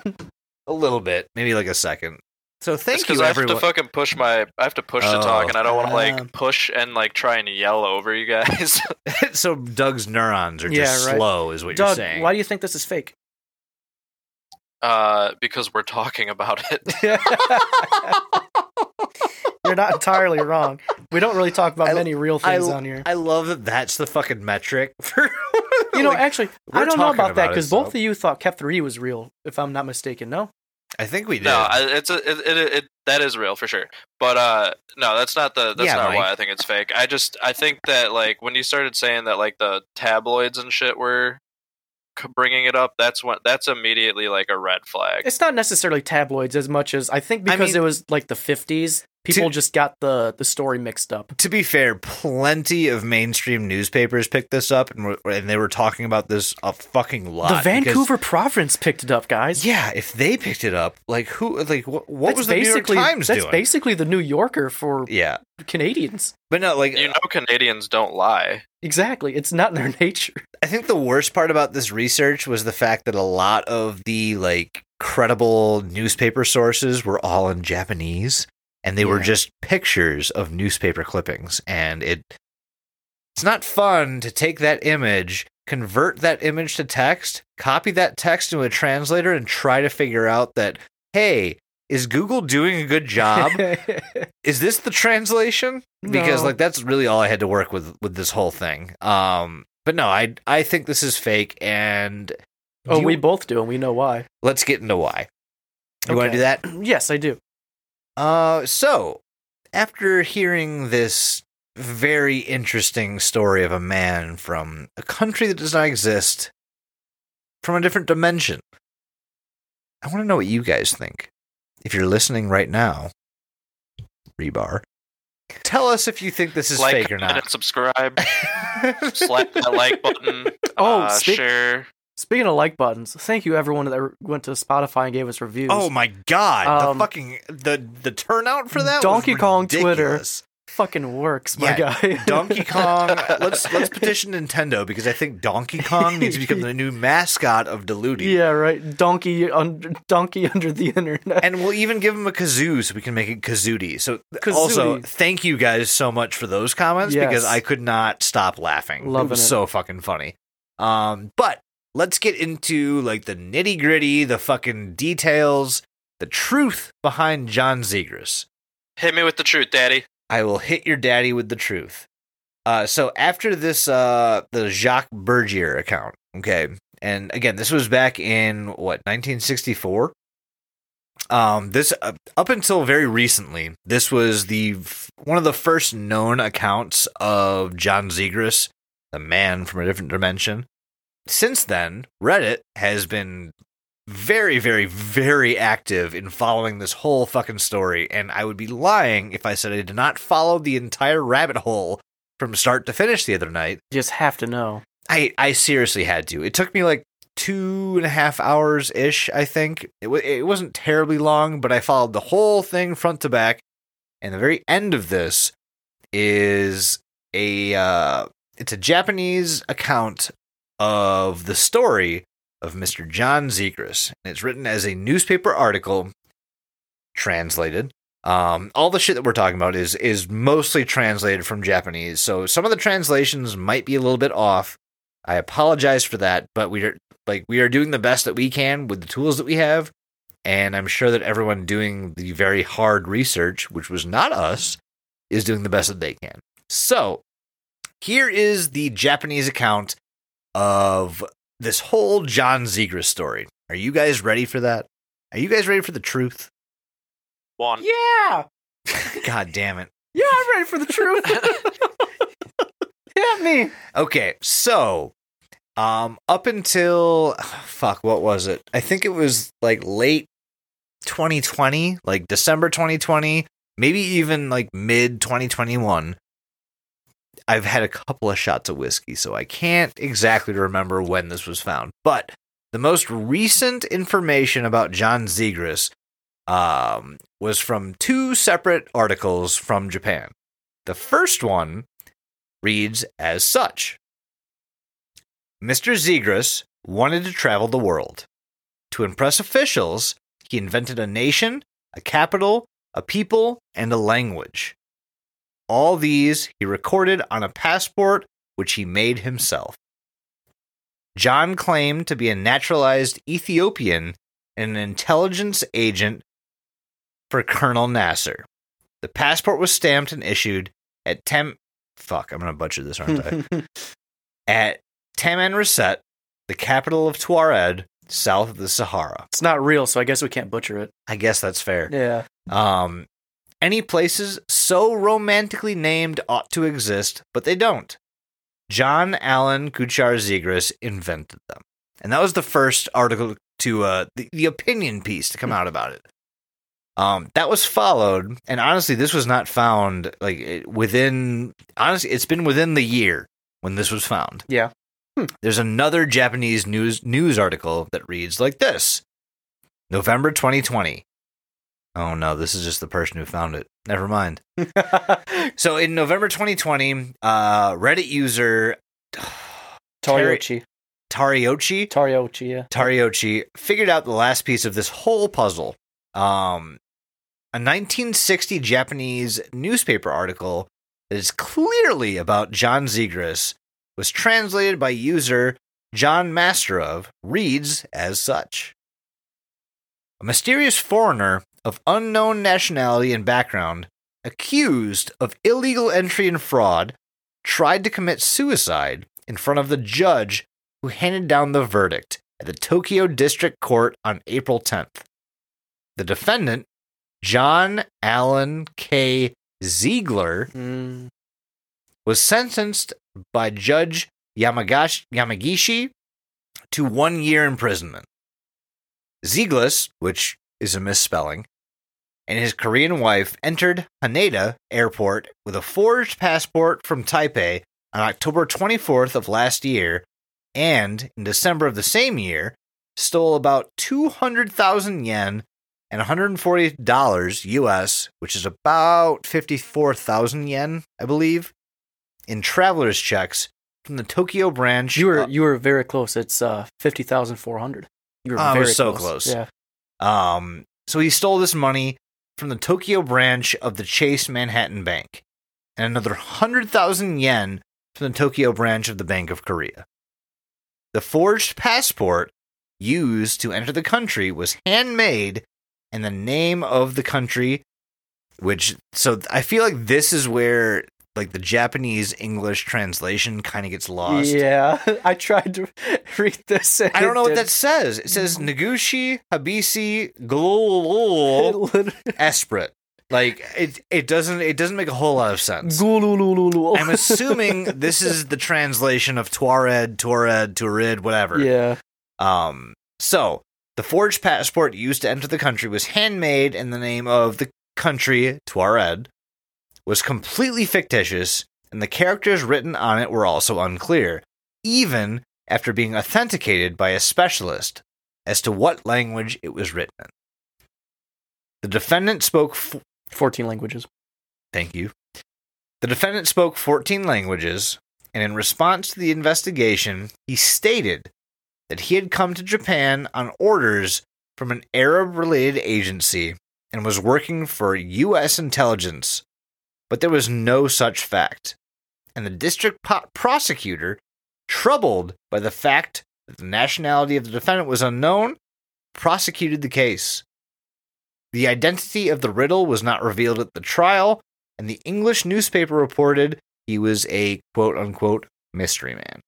A little bit, maybe like a second. So thank because you, I have everyone. to fucking push my. I have to push to Oh. talk, and I don't want to Um, like push and like try and yell over you guys. so Doug's neurons are Yeah, just right. slow, is what you're saying. why do you think this is fake? Uh, because we're talking about it. You're not entirely wrong. We don't really talk about I- many real I, things on here. I love that that's the fucking metric for. you know, like, actually, I don't know talking about that because both of you thought Kep three was real, if I'm not mistaken. No, I think we did. no, it's a it, it, it that is real for sure. But uh, no, that's not the that's Yeah, not Mike. why I think it's fake. I just I think that like when you started saying that like the tabloids and shit were c- bringing it up, that's what that's immediately like a red flag. it's not necessarily tabloids as much as I think I because mean- it was like the 50s. People To- just got the the story mixed up. to be fair, plenty of mainstream newspapers picked this up, and, were, and they were talking about this a fucking lot. the because- Vancouver Province picked it up, guys. yeah, if they picked it up, like who, like what, what That's was the New York basically Times that's doing? basically the New Yorker for yeah, Canadians. but no, like you know, Canadians don't lie. Exactly, it's not in their nature. I think the worst part about this research was the fact that a lot of the like credible newspaper sources were all in Japanese and they were just pictures of newspaper clippings and it it's not fun to take that image, convert that image to text, copy that text into a translator and try to figure out that hey, is Google doing a good job? is this the translation? Because No. like that's really all I had to work with with this whole thing. Um, but no, I I think this is fake, and oh, you- we both do, and we know why. let's get into why. You want to do that? Yes, I do. Uh, so after hearing this very interesting story of a man from a country that does not exist, from a different dimension, I want to know what you guys think. If you're listening right now, Rebar, tell us if you think this is like, fake or not. subscribe. Slap that like button. Oh, uh, speak- share. Speaking of like buttons, thank you everyone that went to Spotify and gave us reviews. Oh my god! Um, the fucking the the turnout for that. was Donkey Kong Twitter. fucking works, my Yeah, guy. Donkey Kong. let's let's petition Nintendo because I think Donkey Kong needs to become the new mascot of Diluti. yeah, right. Donkey under donkey under the internet. And we'll even give him a kazoo so we can make it kazooty. So also thank you guys so much for those comments because I could not stop laughing. Loving it was it. so fucking funny. Um, but let's get into like the nitty gritty, the fucking details, the truth behind John Zegras. Hit me with the truth, Daddy. I will hit your daddy with the truth. Uh, so after this, uh, the Jacques Bergier account, okay, and again, this was back in what 1964. Um, this uh, up until very recently, this was the f- one of the first known accounts of John Zegras, the man from a different dimension. Since then, Reddit has been very, very, very active in following this whole fucking story, and I would be lying if I said I did not follow the entire rabbit hole from start to finish the other night. You just have to know. I I seriously had to. It took me like two and a half hours ish. I think it wa it wasn't terribly long, but I followed the whole thing front to back. And the very end of this is a uh, it's a Japanese account of the story of Mr. John Zegras, and it's written as a newspaper article, translated. Um, all the shit that we're talking about is is mostly translated from Japanese, so some of the translations might be a little bit off. I apologize for that, but we are like we are doing the best that we can with the tools that we have, and I'm sure that everyone doing the very hard research, which was not us, is doing the best that they can. So, here is the Japanese account of this whole John Zegras story. Are you guys ready for that? Are you guys ready for the truth? One. Yeah, God damn it. yeah, I'm ready for the truth. Hit me. Okay, so um up until fuck what was it? I think it was like late 2020, like December 2020, maybe even like mid 2021. I've had a couple of shots of whiskey, so I can't exactly remember when this was found. But the most recent information about John Zegras um, was from two separate articles from Japan. The first one reads as such Mr. Zegras wanted to travel the world. To impress officials, he invented a nation, a capital, a people, and a language. All these he recorded on a passport which he made himself. John claimed to be a naturalized Ethiopian and an intelligence agent for Colonel Nasser. The passport was stamped and issued at Tem. Fuck, I'm gonna butcher this, aren't I? at Tamanrasset, the capital of Tuareg, south of the Sahara. It's not real, so I guess we can't butcher it. I guess that's fair. Yeah. Um, any places so romantically named ought to exist, but they don't. John Allen Kuchar Zegras invented them. And that was the first article to, uh, the, the opinion piece to come out about it. Um, that was followed, and honestly, this was not found like within, honestly, it's been within the year when this was found. Yeah. There's another Japanese news news article that reads like this November 2020. Oh no, this is just the person who found it. Never mind. So in November 2020, uh, Reddit user Tariochi. Tariochi Tariochi, yeah. Tariochi figured out the last piece of this whole puzzle. Um, a 1960 Japanese newspaper article that is clearly about John Zegras was translated by user John Masterov reads as such. A mysterious foreigner of unknown nationality and background, accused of illegal entry and fraud, tried to commit suicide in front of the judge who handed down the verdict at the Tokyo District Court on April 10th. The defendant, John Allen K. Ziegler, Mm, was sentenced by Judge Yamagash- Yamagishi to one year imprisonment. Ziegler, which is a misspelling, and his Korean wife entered Haneda Airport with a forged passport from Taipei on October 24th of last year, and in December of the same year, stole about 200,000 yen and $140 US, which is about 54,000 yen, I believe, in traveler's checks from the Tokyo branch. you were uh, you were very close. It's uh fifty thousand four hundred. You were I very was so close. Yeah. Um, so he stole this money from the Tokyo branch of the Chase Manhattan Bank, and another hundred thousand yen from the Tokyo branch of the Bank of Korea. The forged passport used to enter the country was handmade, and the name of the country, which so I feel like this is where like the Japanese English translation kind of gets lost. Yeah, I tried to read this. I don't know what did- that says. It says Nagushi Habisi Glul Esprit. Like it it doesn't it doesn't make a whole lot of sense. I'm assuming this is the translation of Tuareg, Tuareg, Tuarid, whatever. Yeah. Um so The forged passport used to enter the country was handmade in the name of the country, Tuareg, was completely fictitious, and the characters written on it were also unclear, even after being authenticated by a specialist as to what language it was written in. The defendant spoke. F- 14 languages. Thank you. The defendant spoke 14 languages, and in response to the investigation, he stated that he had come to Japan on orders from an Arab related agency and was working for U.S. intelligence, but there was no such fact. And the district po- prosecutor, troubled by the fact that the nationality of the defendant was unknown, prosecuted the case. The identity of the riddle was not revealed at the trial, and the English newspaper reported he was a quote unquote mystery man.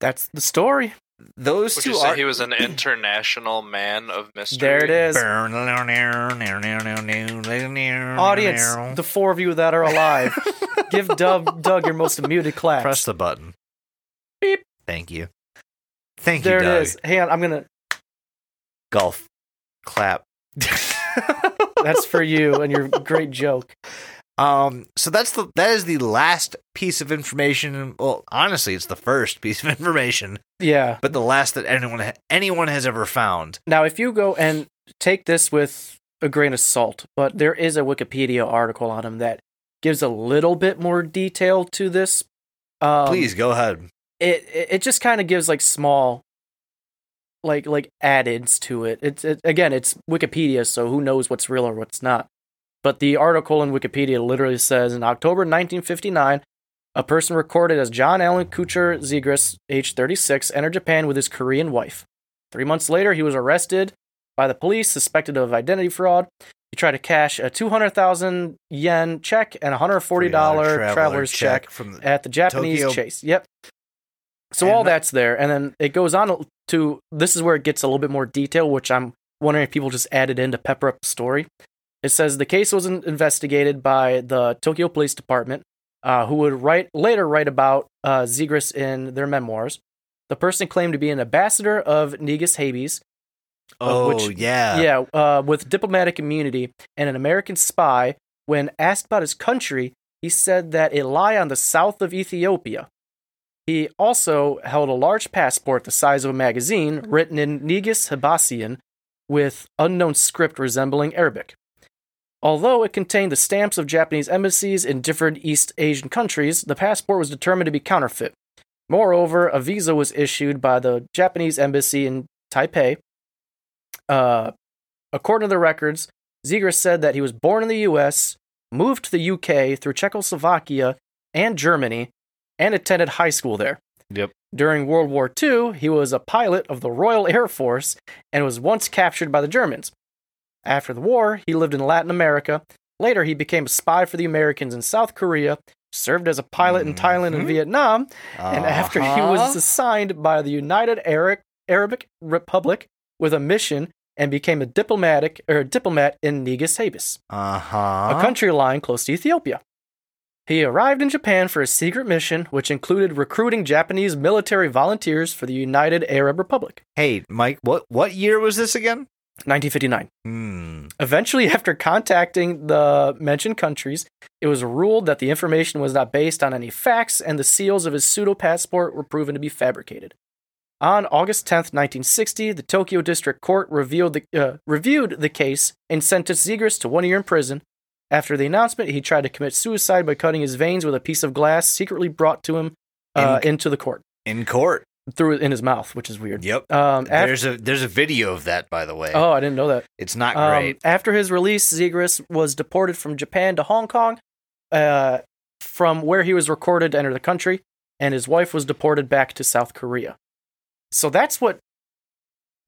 That's the story. Those Would two you say are he was an international man of mystery? There it is. Audience, Audience, the four of you that are alive, give Doug, Doug your most muted claps. press the button. Beep. Thank you. Thank there you, it Doug. is. Hang on, I'm gonna. Golf clap. That's for you and your great joke. Um, so that's the that is the last piece of information. Well, honestly, it's the first piece of information, Yeah. but the last that anyone ha- anyone has ever found. Now, if you go and take this with a grain of salt, but there is a Wikipedia article on him that gives a little bit more detail to this. Um, Please go ahead. it it just kind of gives like small like like add-ins to it. It's it, again, it's Wikipedia, so who knows what's real or what's not. But the article in Wikipedia literally says in October 1959, a person recorded as John Allen Kucher Zegras, age 36, entered Japan with his Korean wife. Three months later, he was arrested by the police, suspected of identity fraud. He tried to cash a 200,000 yen check and a $140 traveler traveler's check from the, at the Japanese Tokyo- chase. Yep. So And all that's there, and then it goes on to this is where it gets a little bit more detail, which I'm wondering if people just added in to pepper up the story. It says the case was in- investigated by the Tokyo Police Department, uh, who would write later write about uh, Zegras in their memoirs. The person claimed to be an ambassador of Negus Habes, oh which- yeah, yeah, uh, with diplomatic immunity and an American spy. When asked about his country, he said that it lay on the south of Ethiopia. He also held a large passport the size of a magazine written in Negus Habassian with unknown script resembling Arabic. Although it contained the stamps of Japanese embassies in different East Asian countries, the passport was determined to be counterfeit. Moreover, a visa was issued by the Japanese embassy in Taipei. Uh, according to the records, Zegras said that he was born in the U.S., moved to the UK through Czechoslovakia and Germany, and attended high school there. Yep. During World War II, he was a pilot of the Royal Air Force and was once captured by the Germans. After the war, he lived in Latin America. Later, he became a spy for the Americans in South Korea, served as a pilot in Thailand and Mhm. Vietnam, and after he was Uh-huh. assigned by the United Arab Arabic Republic with a mission and became a diplomatic or a diplomat in Negus Habis, uh huh, a country lying close to Ethiopia. He arrived in Japan for a secret mission, which included recruiting Japanese military volunteers for the United Arab Republic. Hey, Mike, what what year was this again? 1959. Hmm. Eventually, after contacting the mentioned countries, it was ruled that the information was not based on any facts and the seals of his pseudo passport were proven to be fabricated. On August 10th, 1960, the Tokyo District Court revealed the, uh, reviewed the case and sentenced Zegras to one year in prison. After the announcement, he tried to commit suicide by cutting his veins with a piece of glass secretly brought to him uh, In- into the court In court. Through in his mouth, which is weird. Yep. Um, There's a there's a video of that, by the way. oh, I didn't know that. It's not Um, great. after his release, Zegras was deported from Japan to Hong Kong, uh, from where he was recorded to enter the country, and his wife was deported back to South Korea. So that's what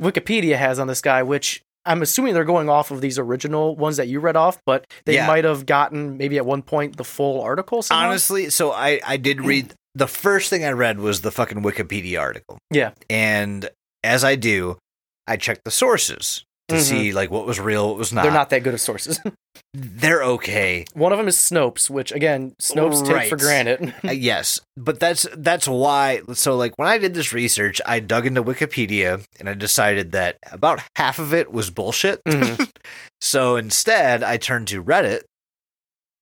Wikipedia has on this guy, which I'm assuming they're going off of these original ones that you read off, but they Yeah. might have gotten maybe at one point the full article. Somehow. Honestly, so I I did read the first thing I read was the fucking Wikipedia article. Yeah. And as I do, I checked the sources. to Mhm. see like what was real, what was not. They're not that good of sources. They're okay. One of them is Snopes, which again, Snopes take for granted. Uh, yes, but that's that's why. So, like when I did this research, I dug into Wikipedia and I decided that about half of it was bullshit. Mhm. So instead, I turned to Reddit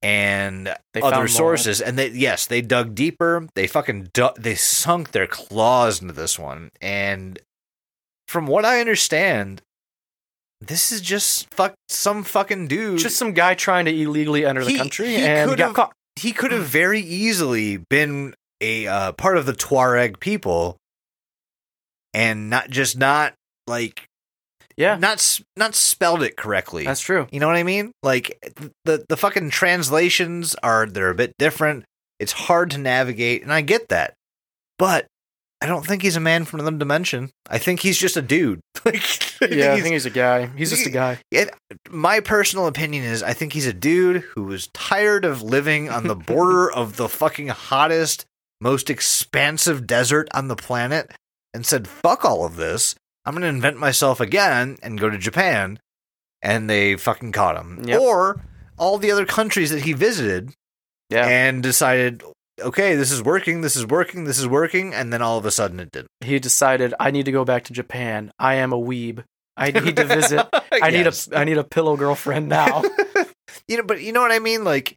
and They other more. sources, and they yes, they dug deeper. They fucking du- they sunk their claws into this one, and from what I understand, this is just fuck some fucking dude. Just some guy trying to illegally enter the He- country he and could got have- caught. he could have very easily been a uh, part of the Tuareg people, and not just not like Yeah, not not spelled it correctly. that's true. You know what I mean? Like the the fucking translations are they're a bit different. It's hard to navigate, and I get that. But I don't think he's a man from another dimension. I think he's just a dude. Like I think Yeah, I think he's a guy. He's just a guy. it, my personal opinion is I think he's a dude who was tired of living on the border of the fucking hottest, most expansive desert on the planet and said, fuck all of this. I'm going to invent myself again and go to Japan. And they fucking caught him. Yep. Or all the other countries that he visited Yeah, and decided, okay, this is working, this is working, this is working. And then all of a sudden it didn't. he decided I need to go back to Japan. I am a weeb. I need to visit. I Yes. need a I need a pillow girlfriend now. you know, but you know what I mean? Like,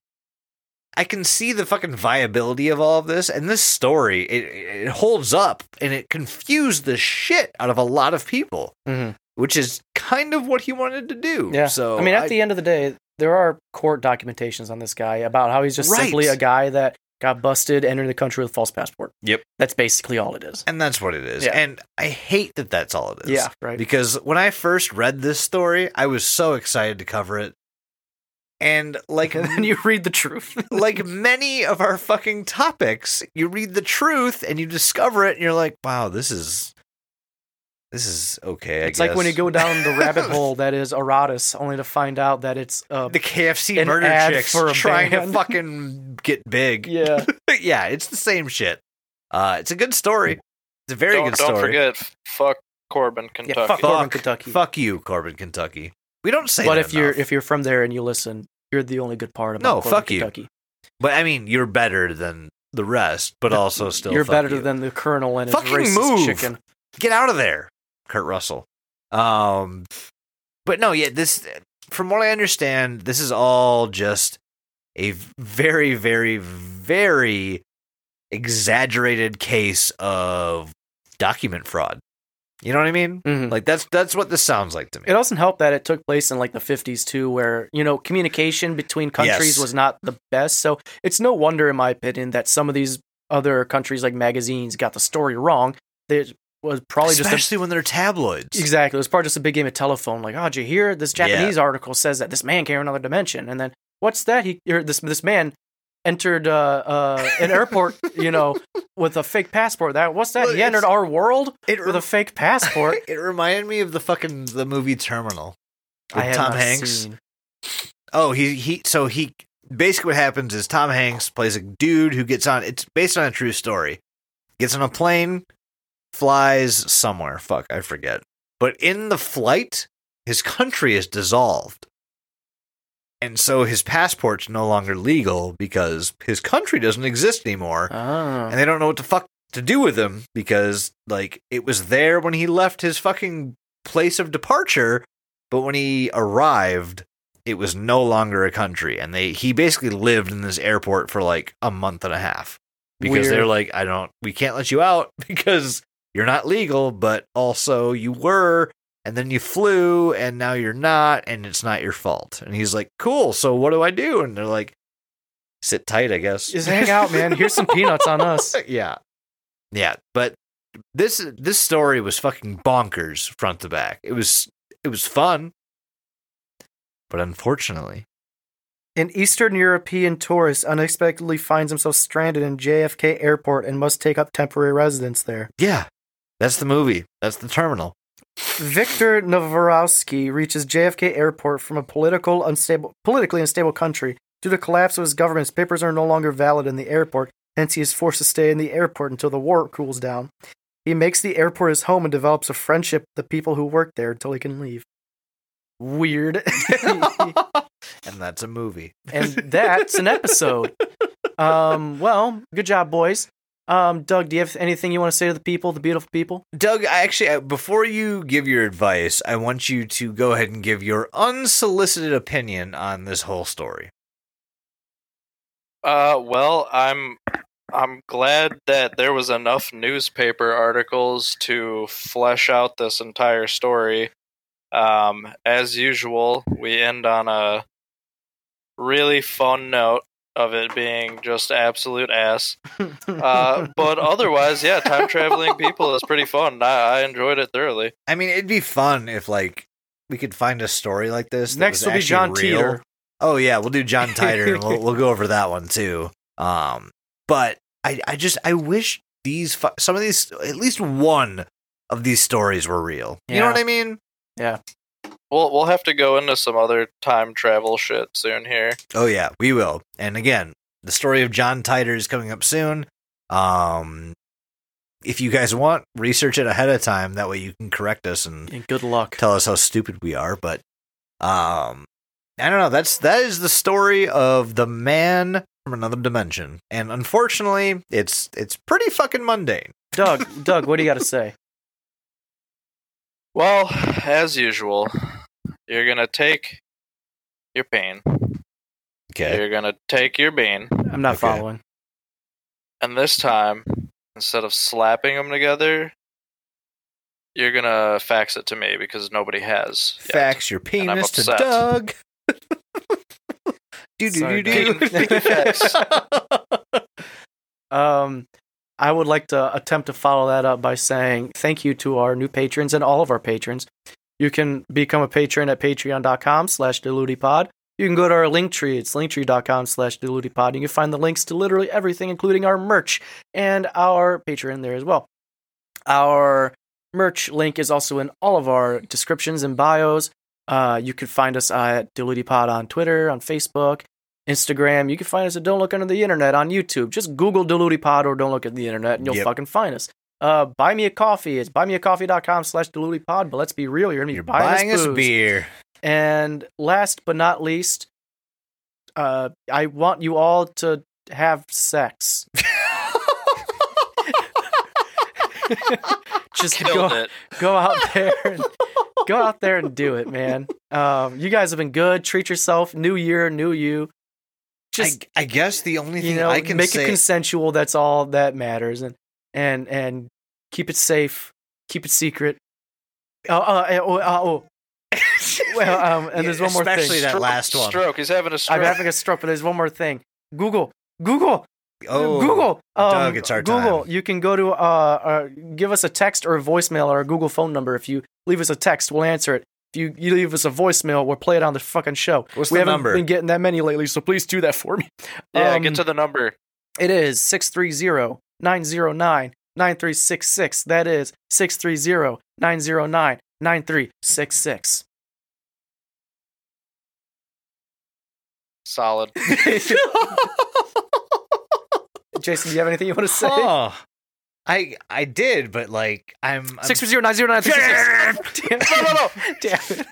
I can see the fucking viability of all of this, and this story it, it holds up, and it confused the shit out of a lot of people, Mhm. which is kind of what he wanted to do. Yeah. So I mean, at the end of the day, there are court documentations on this guy about how he's just simply a guy that got busted entering the country with a false passport. Yep. That's basically all it is. and that's what it is. Yeah. And I hate that that's all it is. Yeah, right. Because when I first read this story, I was so excited to cover it. And like And then you read the truth. like many of our fucking topics, you read the truth and you discover it, and you're like, "Wow, this is this is okay." I it's like when you go down the rabbit hole that is Aratus, only to find out that it's uh, the KFC an murder ad chicks for a trying to fucking get big. yeah. yeah, it's the same shit. Uh, it's a good story. It's a very don't, good story. don't forget, fuck Corbin, Kentucky. fuck Corbin, Kentucky. Fuck you, Corbin, Kentucky. We don't say but that if you're if you're from there and you listen, you're the only good part about No, fuck you. But I mean, you're better than the rest, but also still you're better you. than the colonel and his Fucking racist move. chicken. get out of there, Kurt Russell. Um, but no, yeah, this, from what I understand, this is all just a very, very, very exaggerated case of document fraud. You know what I mean? Mhm. Like that's that's what this sounds like to me. It doesn't help that it took place in like the 50s too, where you know communication between countries Yes. was not the best. So it's no wonder, in my opinion, that some of these other countries like magazines got the story wrong. It was probably just a, Especially when they're tabloids. exactly. It was probably just a big game of telephone. Like, oh, did you hear this Japanese article says that this man came from another dimension, and then what's that? He or this this man entered uh, uh, an airport, you know, with a fake passport. That what's that? Well, he entered our world It with a fake passport. it reminded me of the fucking the movie Terminal with I Tom Hanks. seen. Oh, he he. So he basically what happens is Tom Hanks plays a dude who gets on. It's based on a true story. Gets on a plane, flies somewhere. Fuck, I forget. But in the flight, his country is dissolved, and so his passport's no longer legal because his country doesn't exist anymore, Oh. and they don't know what the fuck to do with him because like it was there when he left his fucking place of departure, but when he arrived, it was no longer a country, and they he basically lived in this airport for like a month and a half because Weird. they're like, I don't, we can't let you out because you're not legal, but also you were, and then you flew, and now you're not, and it's not your fault. And he's like, cool. So what do I do? And they're like, sit tight, I guess. Just hang out, man. Here's some peanuts on us. yeah, yeah. But this this story was fucking bonkers front to back. It was it was fun, but unfortunately, An Eastern European tourist unexpectedly finds himself stranded in JFK Airport and must take up temporary residence there. yeah, that's the movie. That's the terminal. Victor Novorowski reaches JFK Airport from a political unstable, politically unstable country. Due to the collapse of his government, his papers are no longer valid in the airport, hence he is forced to stay in the airport until the war cools down. He makes the airport his home and develops a friendship with the people who work there until he can leave. weird. and that's a movie. and that's an episode. Um, well, good job, boys. Um, Doug, do you have anything you want to say to the people, the beautiful people? Doug, I actually, uh, before you give your advice, I want you to go ahead and give your unsolicited opinion on this whole story. Uh, well, I'm I'm glad that there was enough newspaper articles to flesh out this entire story. Um, as usual, we end on a really fun note of it being just absolute ass. Uh, but otherwise, yeah, time traveling people is pretty fun. I, I enjoyed it thoroughly. I mean, it'd be fun if, like, we could find a story like this. that Next was will be John real. Teeter. Oh yeah, we'll do John Titor, and we'll, we'll go over that one too. Um, but I, I just, I wish these, fu- some of these, at least one of these stories were real. You know what I mean? We'll we'll have to go into some other time travel shit soon here. Oh yeah, we will. And again, the story of John Titor is coming up soon. Um, if you guys want, research it ahead of time. That way you can correct us and And good luck. tell us how stupid we are. But um, I don't know. That's that is the story of the man from another dimension, and unfortunately, it's it's pretty fucking mundane. Doug, Doug, what do you got to say? Well, as usual, you're gonna take your pain. You're gonna take your bean, I'm not Okay. following. and this time, instead of slapping them together, you're gonna fax it to me because nobody has. yet. fax your I'm penis to upset. Doug. do do Sorry, do do. Um, I would like to attempt to follow that up by saying thank you to our new patrons and all of our patrons. You can become a patron at patreon.com slash deludipod. You can go to our link tree. It's linktree.com slash deludipod. You can find the links to literally everything, including our merch and our Patreon there as well. Our merch link is also in all of our descriptions and bios. Uh, you can find us at deludipod on Twitter, on Facebook, Instagram. You can find us at Don't Look Under the Internet on YouTube. Just Google DeludiePod or Don't Look at the Internet and you'll Yep. fucking find us. Uh, buy me a coffee. It's buymeacoffee.com slash pod. But let's be real, you're going to be You're buying, buying us us beer. And last but not least, uh, I want you all to have sex. Just Killed go, it. go out there and go out there and do it, man. Um, you guys have been good. Treat yourself. New year, new you. Just I, I guess the only thing you thing know, I can make say it consensual. That's all that matters, and and and keep it safe. Keep it secret. Oh, uh, oh, uh, oh. well, um, and there's one more thing. especially that Stroke- last one. Stroke. He's having a stroke. I'm having a stroke, but there's one more thing. Google, Google, Oh, Google, um, Doug, it's our Google. time. You can go to uh, uh, give us a text or a voicemail or a Google phone number. If you leave us a text, we'll answer it. If you, you leave us a voicemail, we'll play it on the fucking show. What's we the haven't number? been getting that many lately, so please do that for me. yeah, Um, get to the number. It is 630 909 9366. That is 630 909 9366. Solid. Jason, do you have anything you want to say? Huh. I I did, but like I'm, I'm 630 909 9366. no, no, no. Damn it.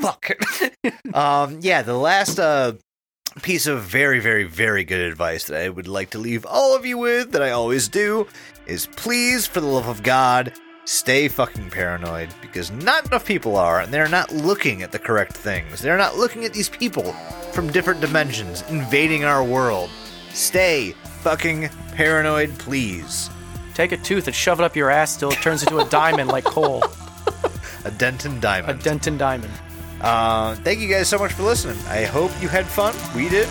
fuck. um, yeah, the last uh piece of very, very, very good advice that I would like to leave all of you with, that I always do, is please, for the love of God, stay fucking paranoid because not enough people are, and they're not looking at the correct things. They're not looking at these people from different dimensions invading our world. Stay fucking paranoid, please. Take a tooth and shove it up your ass till it turns into a diamond like coal. A Denton diamond. A Denton diamond. Uh, thank you guys so much for listening. I hope you had fun. We did.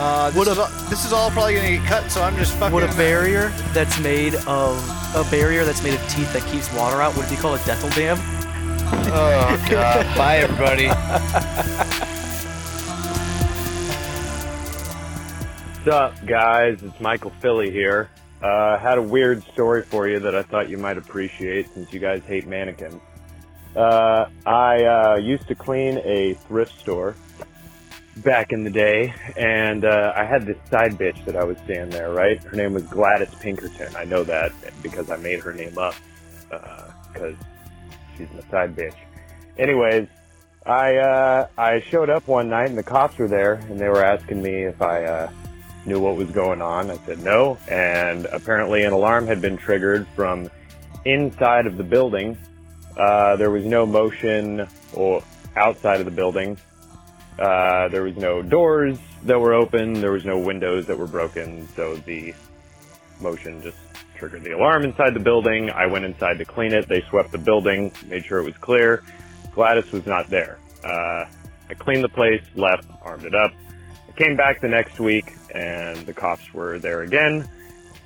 Uh, this, What a- is all, this is all probably gonna get cut, so I'm just fucking. Would a barrier that's made of a barrier that's made of teeth that keeps water out, would it be called a dental dam? Oh god! Bye, everybody. What's up, guys? It's Michael Philly here. Uh, had a weird story for you that I thought you might appreciate since you guys hate mannequins. Uh, I uh, used to clean a thrift store back in the day, and uh, I had this side bitch that I was seeing there, right? Her name was Gladys Pinkerton. I know that because I made her name up because she's my side bitch. Anyways, I uh, I showed up one night and the cops were there and they were asking me if I uh, knew what was going on. I said no, and apparently an alarm had been triggered from inside of the building. Uh, there was no motion or outside of the building. Uh, there was no doors that were open. There was no windows that were broken. So the motion just triggered the alarm inside the building. I went inside to clean it. They swept the building, made sure it was clear. Gladys was not there. Uh, I cleaned the place, left, armed it up. I came back the next week and the cops were there again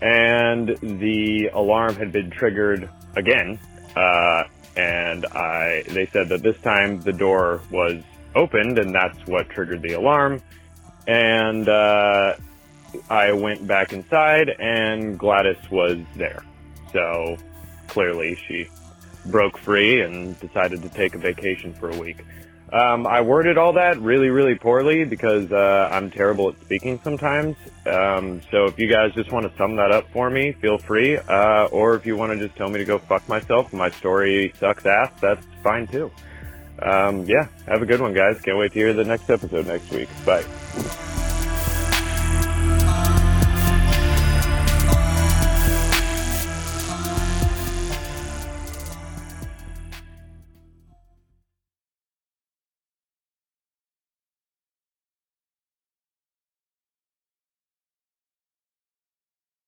and the alarm had been triggered again. Uh, and I, they said that this time the door was opened and that's what triggered the alarm. And, uh, I went back inside and Gladys was there. So clearly she broke free and decided to take a vacation for a week. Um, I worded all that really, really poorly because uh, I'm terrible at speaking sometimes. Um, so if you guys just want to sum that up for me, feel free. Uh, or if you want to just tell me to go fuck myself my story sucks ass, that's fine too. Um, yeah, have a good one, guys. Can't wait to hear the next episode next week. Bye.